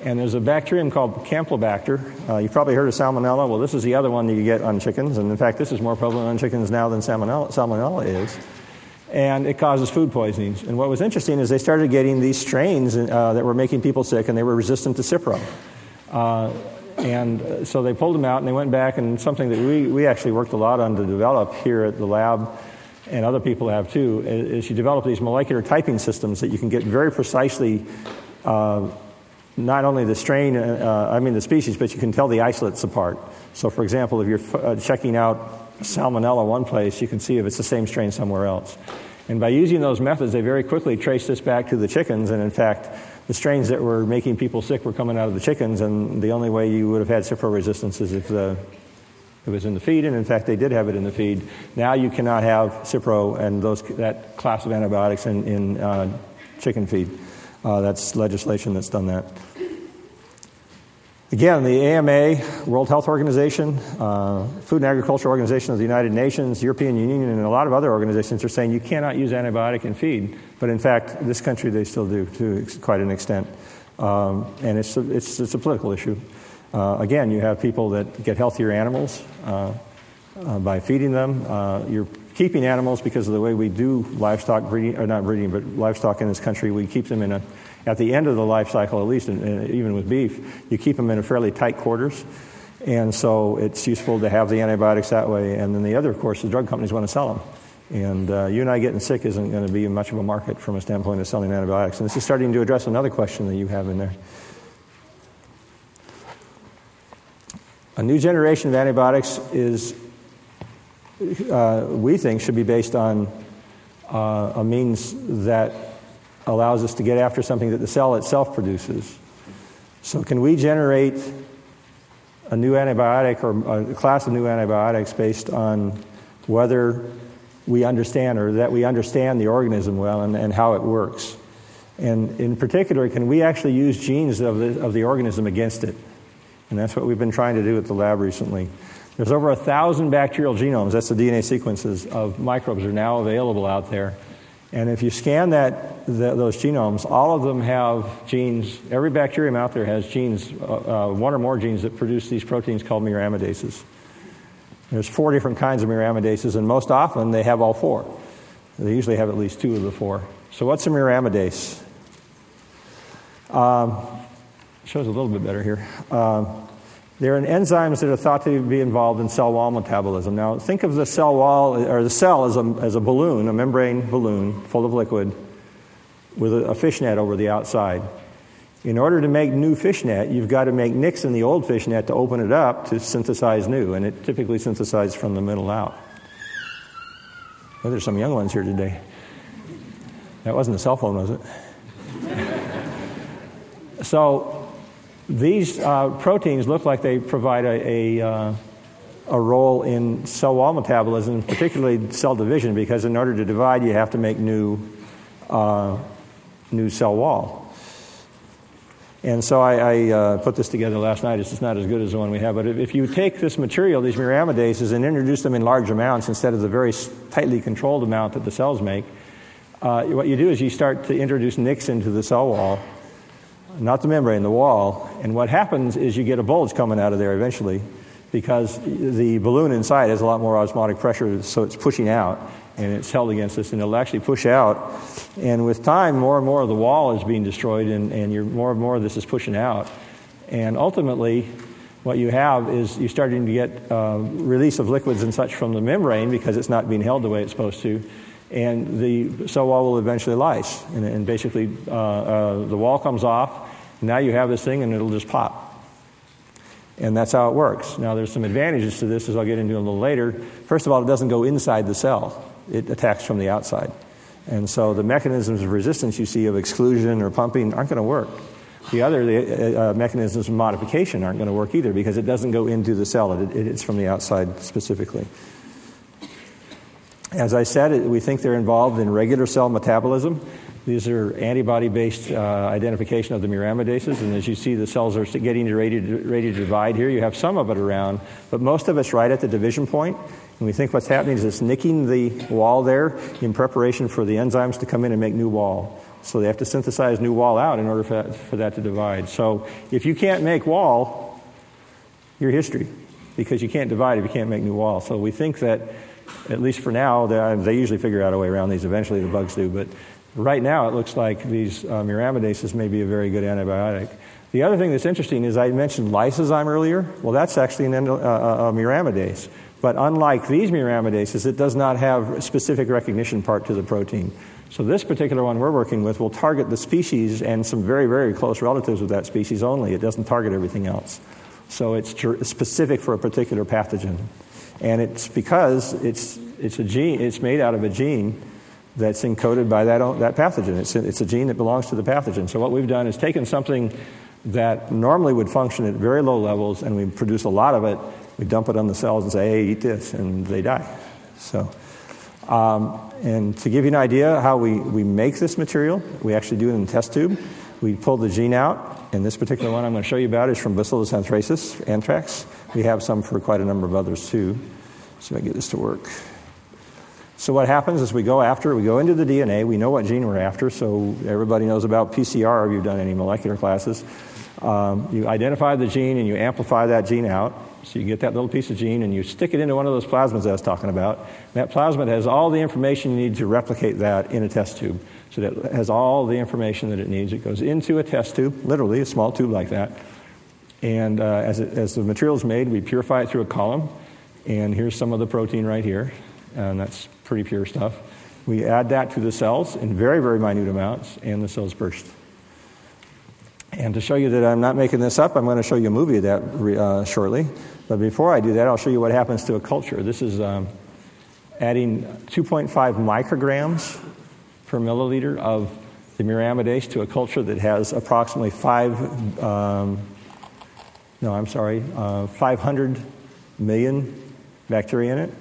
[SPEAKER 3] And there's a bacterium called Campylobacter. Uh, you've probably heard of salmonella. Well, this is the other one that you get on chickens. And in fact, this is more prevalent on chickens now than salmonella, salmonella is. And it causes food poisonings. And what was interesting is they started getting these strains uh, that were making people sick, and they were resistant to Cipro. Uh, and so they pulled them out and they went back, and something that we, we actually worked a lot on to develop here at the lab, and other people have too, is you develop these molecular typing systems that you can get very precisely uh, not only the strain, uh, I mean the species, but you can tell the isolates apart. So, for example, if you're uh, checking out salmonella one place, you can see if it's the same strain somewhere else. And by using those methods, they very quickly traced this back to the chickens. And in fact, the strains that were making people sick were coming out of the chickens. And the only way you would have had Cipro resistance is if the, it was in the feed. And in fact, they did have it in the feed. Now you cannot have Cipro and those, that class of antibiotics in, in uh, chicken feed. Uh, that's legislation that's done that. Again, the AMA, World Health Organization, uh, Food and Agriculture Organization of the United Nations, European Union, and a lot of other organizations are saying you cannot use antibiotic in feed. But in fact, this country they still do to quite an extent. Um, and it's a, it's, it's a political issue. Uh, again, you have people that get healthier animals uh, uh by feeding them. Uh, you're keeping animals because of the way we do livestock breeding, or not breeding, but livestock in this country, we keep them in a, at the end of the life cycle, at least, and even with beef, you keep them in a fairly tight quarters. And so it's useful to have the antibiotics that way. And then the other, of course, the drug companies want to sell them. And uh, you and I getting sick isn't going to be much of a market from a standpoint of selling antibiotics. And this is starting to address another question that you have in there. A new generation of antibiotics is, uh, we think, should be based on uh, a means that allows us to get after something that the cell itself produces. So, can we generate a new antibiotic or a class of new antibiotics based on whether we understand or that we understand the organism well and, and how it works? And in particular, can we actually use genes of the, of the organism against it? And that's what we've been trying to do at the lab recently. There's over a thousand bacterial genomes, that's the DNA sequences of microbes, are now available out there. And if you scan that, the, those genomes, all of them have genes, every bacterium out there has genes, uh, uh, one or more genes that produce these proteins called muramidases. There's four different kinds of muramidases, and most often they have all four. They usually have at least two of the four. So, what's a muramidase? Um, shows a little bit better here. Um, they're enzymes that are thought to be involved in cell wall metabolism. Now, think of the cell wall or the cell as a, as a balloon, a membrane balloon full of liquid with a, fishnet over the outside. In order to make new fishnet, you've got to make nicks in the old fishnet to open it up to synthesize new, and it typically synthesizes from the middle out. Oh, there's some young ones here today. That wasn't a cell phone, was it? so, these uh, proteins look like they provide a, a, uh, a, role in cell wall metabolism, particularly cell division, because in order to divide, you have to make new, uh, new cell wall. And so I, I uh, put this together last night. It's not as good as the one we have, but if you take this material, these muramidases, and introduce them in large amounts instead of the very tightly controlled amount that the cells make, uh, what you do is you start to introduce nicks into the cell wall not the membrane, the wall. And what happens is you get a bulge coming out of there eventually because the balloon inside has a lot more osmotic pressure, so it's pushing out and it's held against this, and it'll actually push out. And with time, more and more of the wall is being destroyed, and, and you're, more and more of this is pushing out. And ultimately, what you have is you're starting to get uh, release of liquids and such from the membrane because it's not being held the way it's supposed to and the cell wall will eventually lice. And, and basically, uh, uh, the wall comes off. Now you have this thing, and it'll just pop. And that's how it works. Now, there's some advantages to this, as I'll get into a little later. First of all, it doesn't go inside the cell, it attacks from the outside. And so the mechanisms of resistance you see of exclusion or pumping aren't going to work. The other the, uh, uh, mechanisms of modification aren't going to work either because it doesn't go into the cell, it, it, it's from the outside specifically. As I said, we think they're involved in regular cell metabolism. These are antibody based uh, identification of the muramidases, and as you see, the cells are getting ready to, ready to divide here. You have some of it around, but most of it's right at the division point. And we think what's happening is it's nicking the wall there in preparation for the enzymes to come in and make new wall. So they have to synthesize new wall out in order for that, for that to divide. So if you can't make wall, you're history because you can't divide if you can't make new wall. So we think that at least for now, they usually figure out a way around these. Eventually, the bugs do. But right now, it looks like these uh, muramidases may be a very good antibiotic. The other thing that's interesting is I mentioned lysozyme earlier. Well, that's actually an uh, uh, a muramidase. But unlike these muramidases, it does not have a specific recognition part to the protein. So this particular one we're working with will target the species and some very, very close relatives of that species only. It doesn't target everything else. So it's specific for a particular pathogen. And it's because it's, it's, a gene, it's made out of a gene that's encoded by that, that pathogen. It's, it's a gene that belongs to the pathogen. So what we've done is taken something that normally would function at very low levels and we produce a lot of it. We dump it on the cells and say, hey, eat this, and they die. So, um, and to give you an idea how we, we make this material, we actually do it in a test tube. We pull the gene out, and this particular one I'm going to show you about is from Bacillus anthracis, anthrax. We have some for quite a number of others too. So I get this to work. So what happens is we go after it, we go into the DNA, we know what gene we're after, so everybody knows about PCR if you've done any molecular classes. Um, you identify the gene and you amplify that gene out, So you get that little piece of gene and you stick it into one of those plasmids I was talking about. And that plasmid has all the information you need to replicate that in a test tube. So that has all the information that it needs. It goes into a test tube, literally a small tube like that. And uh, as, it, as the material is made, we purify it through a column. And here's some of the protein right here. And that's pretty pure stuff. We add that to the cells in very, very minute amounts, and the cells burst. And to show you that I'm not making this up, I'm going to show you a movie of that uh, shortly. But before I do that, I'll show you what happens to a culture. This is um, adding 2.5 micrograms per milliliter of the miraminidase to a culture that has approximately five, um, no, I'm sorry, uh, 500 million bacteria in it.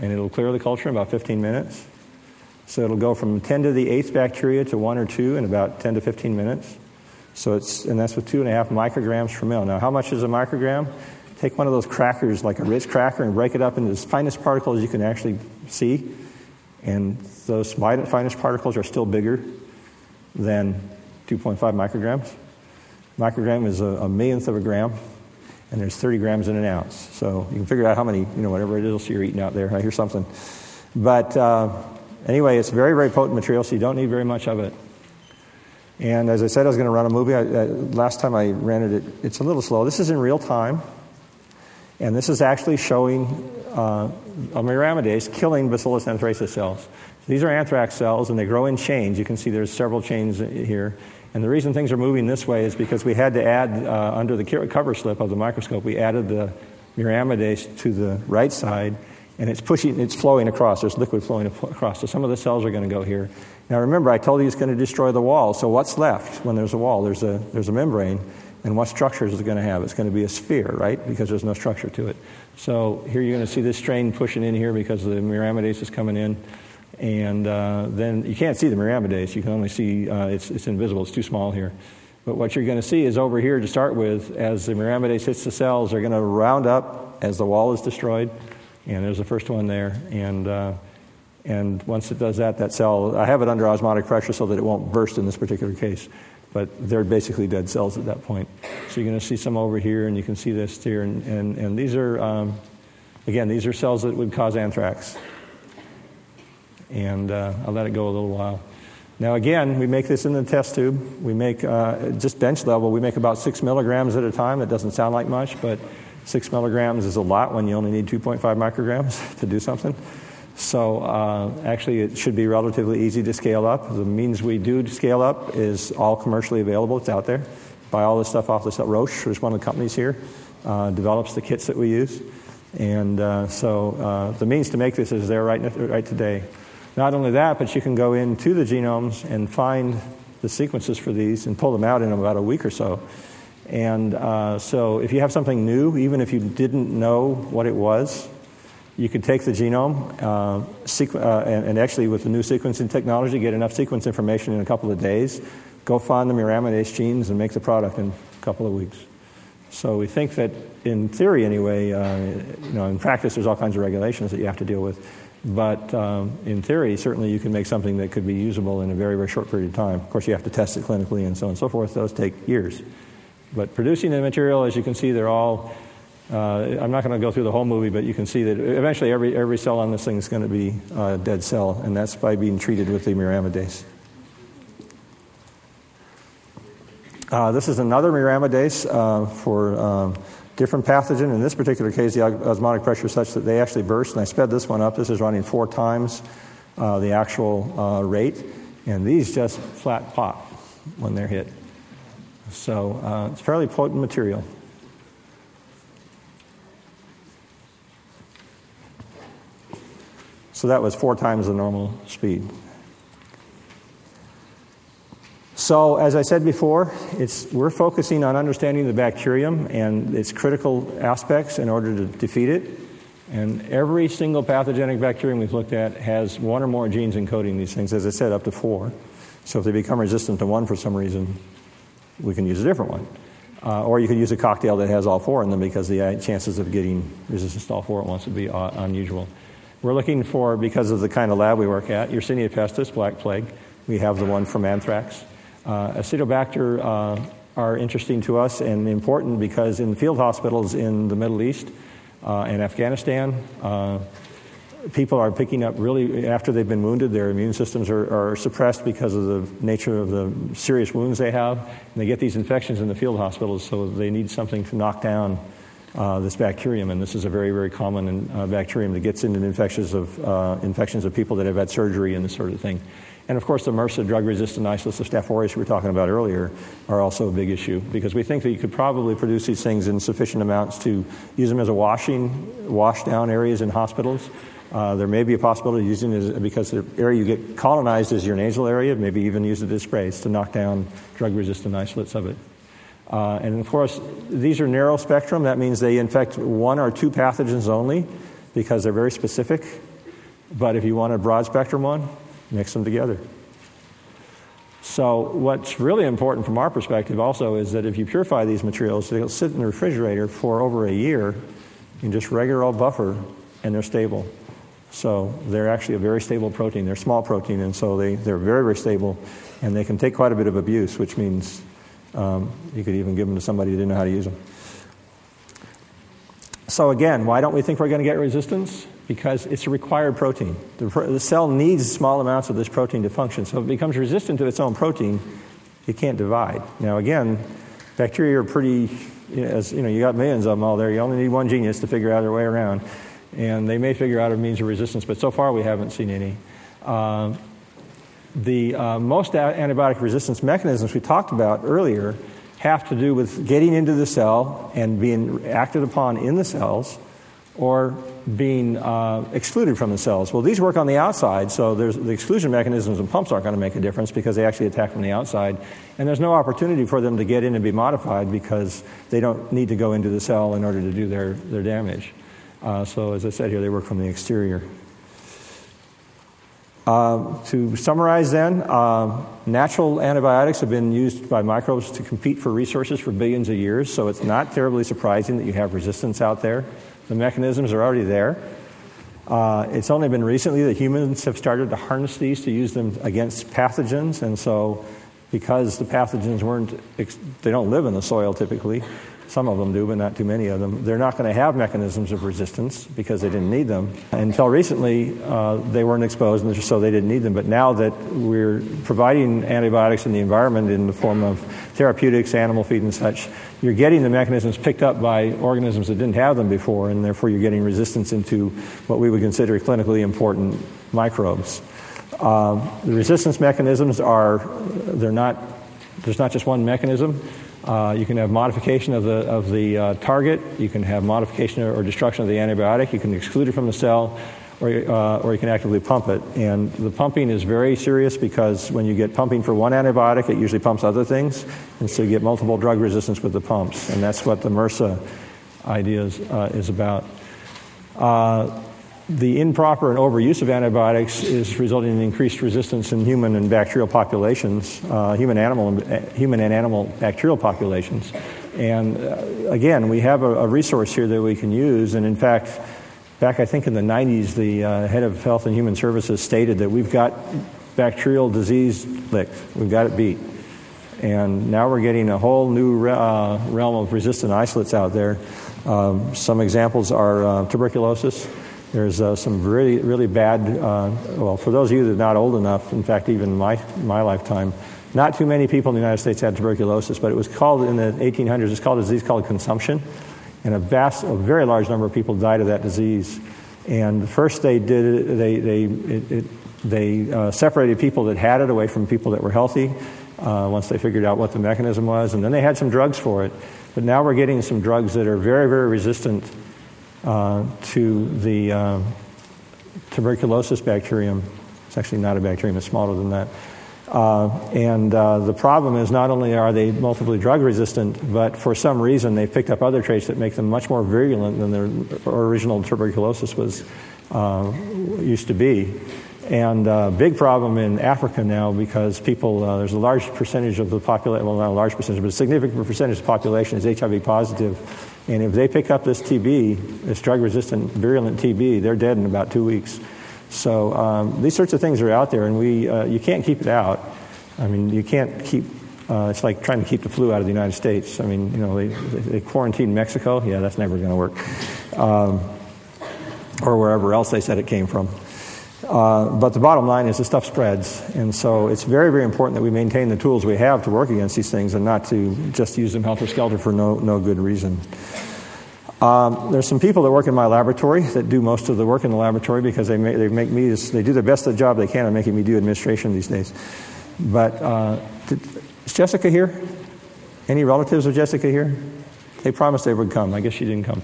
[SPEAKER 3] And it'll clear the culture in about 15 minutes. So it'll go from 10 to the eighth bacteria to one or two in about 10 to 15 minutes. So it's, and that's with two and a half micrograms per mil. Now, how much is a microgram? Take one of those crackers, like a Ritz cracker, and break it up into the finest particles you can actually see. And those finest particles are still bigger than 2.5 micrograms. Microgram is a, a, millionth of a gram, and there's 30 grams in an ounce. So you can figure out how many, you know, whatever it is you're eating out there. I hear something. But uh, anyway, it's very, very potent material, so you don't need very much of it. And as I said, I was going to run a movie. I, last time I rented it, it's a little slow. This is in real time. And this is actually showing uh, killing Bacillus anthracis cells. These are anthrax cells, and they grow in chains. You can see there's several chains here. And the reason things are moving this way is because we had to add, uh, under the cover slip of the microscope, we added the miraminidase to the right side, and it's pushing, it's flowing across. There's liquid flowing across. So some of the cells are going to go here. Now remember, I told you it's going to destroy the wall. So what's left when there's a wall? There's a, there's a membrane. And what structures is it going to have? It's going to be a sphere, right? Because there's no structure to it. So here you're going to see this strain pushing in here because the miraminidase is coming in. And uh, then you can't see the miraminidase. You can only see uh, it's, it's invisible. It's too small here. But what you're going to see is over here to start with, as the miraminidase hits the cells, they're going to round up as the wall is destroyed. And there's the first one there. And uh, and once it does that, that cell, I have it under osmotic pressure so that it won't burst in this particular case. But they're basically dead cells at that point. So you're going to see some over here, and you can see this here. And, and, and these are, um, again, these are cells that would cause anthrax. And uh, I'll let it go a little while. Now, again, we make this in the test tube. We make, uh, just bench level, we make about six milligrams at a time. That doesn't sound like much, but six milligrams is a lot when you only need 2.5 micrograms to do something. So uh, actually, it should be relatively easy to scale up. The means we do scale up is all commercially available. It's out there. Buy all this stuff off the Roche, which is one of the companies here, uh, develops the kits that we use. And uh, so uh, the means to make this is there right, right today. Not only that, but you can go into the genomes and find the sequences for these and pull them out in about a week or so. And uh, so if you have something new, even if you didn't know what it was, you could take the genome uh, sequ- uh, and, and, actually, with the new sequencing technology, get enough sequence information in a couple of days, go find the miraminidase genes, and make the product in a couple of weeks. So we think that, in theory anyway, uh, you know, in practice, there's all kinds of regulations that you have to deal with. But um, in theory, certainly you can make something that could be usable in a very, very short period of time. Of course, you have to test it clinically and so on and so forth. Those take years. But producing the material, as you can see, they're all uh, I'm not going to go through the whole movie, but you can see that eventually every, every cell on this thing is going to be a dead cell, and that's by being treated with the miraminidase. Uh, this is another miraminidase uh, for um, different pathogen. In this particular case, the osmotic pressure is such that they actually burst, and I sped this one up. This is running four times uh, the actual uh, rate, and these just flat pop when they're hit. So uh, it's fairly potent material. So that was four times the normal speed. So, as I said before, we're focusing on understanding the bacterium and its critical aspects in order to defeat it. And every single pathogenic bacterium we've looked at has one or more genes encoding these things, as I said, up to four. So, if they become resistant to one for some reason, we can use a different one. Uh, or you could use a cocktail that has all four in them because the chances of getting resistance to all four at once would be uh, unusual. We're looking for, because of the kind of lab we work at, Yersinia pestis, black plague. We have the one from anthrax. Uh, Acidobacter uh, are interesting to us and important because in field hospitals in the Middle East uh, and Afghanistan, uh, people are picking up really, after they've been wounded, their immune systems are, are, suppressed because of the nature of the serious wounds they have. And they get these infections in the field hospitals, so they need something to knock down uh, this bacterium. And this is a very, very common uh, bacterium that gets into infections of, uh, infections of people that have had surgery and this sort of thing. And of course, the MRSA drug resistant isolates of Staph aureus we were talking about earlier are also a big issue because we think that you could probably produce these things in sufficient amounts to use them as a washing, wash down areas in hospitals. Uh, there may be a possibility of using it because the area you get colonized is your nasal area, maybe even use it as sprays to knock down drug resistant isolates of it. Uh, and of course, these are narrow spectrum. That means they infect one or two pathogens only because they're very specific. But if you want a broad spectrum one, mix them together. So, what's really important from our perspective also is that if you purify these materials, they'll sit in the refrigerator for over a year in just regular old buffer and they're stable. So they're actually a very stable protein. They're small protein, and so they, they're very, very stable, and they can take quite a bit of abuse, which means um, you could even give them to somebody who didn't know how to use them. So again, why don't we think we're going to get resistance? Because it's a required protein. The, the cell needs small amounts of this protein to function. So if it becomes resistant to its own protein, it can't divide. Now again, bacteria are pretty, you know, as you know, you got millions of them all there. You only need one genius to figure out their way around and they may figure out a means of resistance, but so far we haven't seen any. Uh, the uh, most antibiotic resistance mechanisms we talked about earlier have to do with getting into the cell and being acted upon in the cells or being uh, excluded from the cells. Well, these work on the outside, so the exclusion mechanisms and pumps aren't going to make a difference because they actually attack from the outside. And there's no opportunity for them to get in and be modified because they don't need to go into the cell in order to do their, their damage. Uh, so, as I said here, they work from the exterior. Uh, to summarize, then, uh, natural antibiotics have been used by microbes to compete for resources for billions of years, so it's not terribly surprising that you have resistance out there. The mechanisms are already there. Uh, it's only been recently that humans have started to harness these to use them against pathogens, and so because the pathogens weren't, they don't live in the soil typically, some of them do, but not too many of them. They're not going to have mechanisms of resistance because they didn't need them. Until recently, uh, they weren't exposed, and so they didn't need them. But now that we're providing antibiotics in the environment in the form of therapeutics, animal feed, and such, you're getting the mechanisms picked up by organisms that didn't have them before, and therefore you're getting resistance into what we would consider clinically important microbes. Uh, the resistance mechanisms are, they're not, there's not just one mechanism. Uh, you can have modification of the, of the uh, target, you can have modification or destruction of the antibiotic, you can exclude it from the cell, or, uh, or you can actively pump it. And the pumping is very serious because when you get pumping for one antibiotic, it usually pumps other things, and so you get multiple drug resistance with the pumps. And that's what the MRSA idea is, uh, is about. Uh, the improper and overuse of antibiotics is resulting in increased resistance in human and bacterial populations, uh, human, animal, and, uh, human and animal bacterial populations. And uh, again, we have a, a, resource here that we can use. And in fact, back I think in the 90s, the uh, head of Health and Human Services stated that we've got bacterial disease licked, we've got it beat. And now we're getting a whole new uh, realm of resistant isolates out there. Um, some examples are uh, tuberculosis. There's uh, some really, really bad, uh, well, for those of you that are not old enough, in fact, even my, my lifetime, not too many people in the United States had tuberculosis, but it was called in the 1800s, it's called a disease called consumption. And a vast, a very large number of people died of that disease. And first they did, they, they, it, it, they uh, separated people that had it away from people that were healthy uh, once they figured out what the mechanism was. And then they had some drugs for it. But now we're getting some drugs that are very, very resistant uh, to the uh, tuberculosis bacterium. It's actually not a bacterium, it's smaller than that. Uh, and uh, the problem is not only are they multiply drug resistant, but for some reason they've picked up other traits that make them much more virulent than their original tuberculosis was uh, used to be. And a uh, big problem in Africa now because people, uh, there's a large percentage of the population, well, not a large percentage, but a significant percentage of the population is HIV positive. And if they pick up this TB, this drug resistant virulent TB, they're dead in about two weeks. So um, these sorts of things are out there, and we, uh, you can't keep it out. I mean, you can't keep Uh, it's like trying to keep the flu out of the United States. I mean, you know, they, they quarantined Mexico. Yeah, that's never going to work. Um, or wherever else they said it came from. Uh, but the bottom line is the stuff spreads. And so it's very, very important that we maintain the tools we have to work against these things and not to just use them helter skelter for no, no good reason. Um, there's some people that work in my laboratory that do most of the work in the laboratory because they make, they make me, they do the best of the job they can at making me do administration these days. But uh, did, is Jessica here? Any relatives of Jessica here? They promised they would come. I guess she didn't come.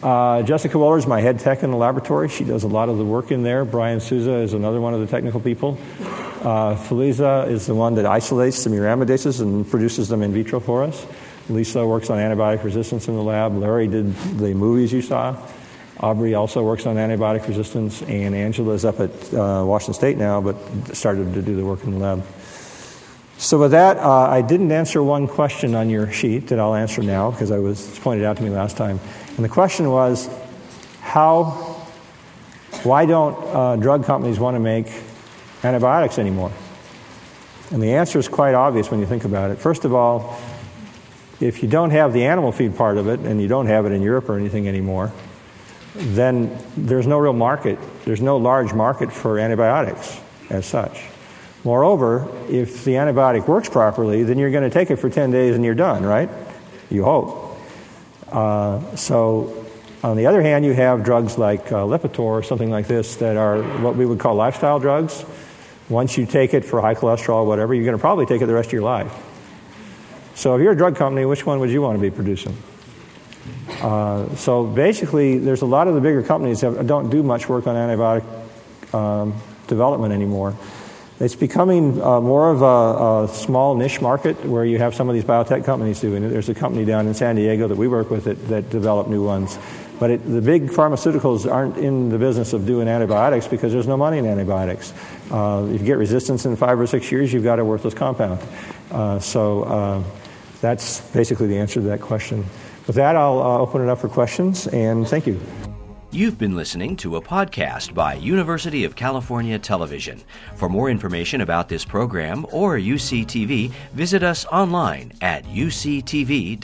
[SPEAKER 3] Uh, Jessica Weller is my head tech in the laboratory. She does a lot of the work in there. Brian Souza is another one of the technical people. Uh, Feliza is the one that isolates the muramidases and produces them in vitro for us. Lisa works on antibiotic resistance in the lab. Larry did the movies you saw. Aubrey also works on antibiotic resistance, and Angela is up at uh, Washington State now, but started to do the work in the lab. So, with that, uh, I didn't answer one question on your sheet that I'll answer now because it was pointed out to me last time. And the question was how, why don't uh, drug companies want to make antibiotics anymore? And the answer is quite obvious when you think about it. First of all, if you don't have the animal feed part of it, and you don't have it in Europe or anything anymore, then there's no real market. There's no large market for antibiotics as such. Moreover, if the antibiotic works properly, then you're going to take it for 10 days and you're done, right? You hope. Uh, so, on the other hand, you have drugs like uh, Lipitor or something like this that are what we would call lifestyle drugs. Once you take it for high cholesterol or whatever, you're going to probably take it the rest of your life. So, if you're a drug company, which one would you want to be producing? Uh, so, basically, there's a lot of the bigger companies that don't do much work on antibiotic um, development anymore. It's becoming uh, more of a, a, small niche market where you have some of these biotech companies doing it. There's a company down in San Diego that we work with that, that develop new ones. But it, the big pharmaceuticals aren't in the business of doing antibiotics because there's no money in antibiotics. Uh, if you get resistance in five or six years, you've got a worthless compound. Uh, so uh, that's basically the answer to that question. With that, I'll uh, open it up for questions, and thank you.
[SPEAKER 1] You've been listening to a podcast by University of California Television. For more information about this program or UCTV, visit us online at uctv.tv.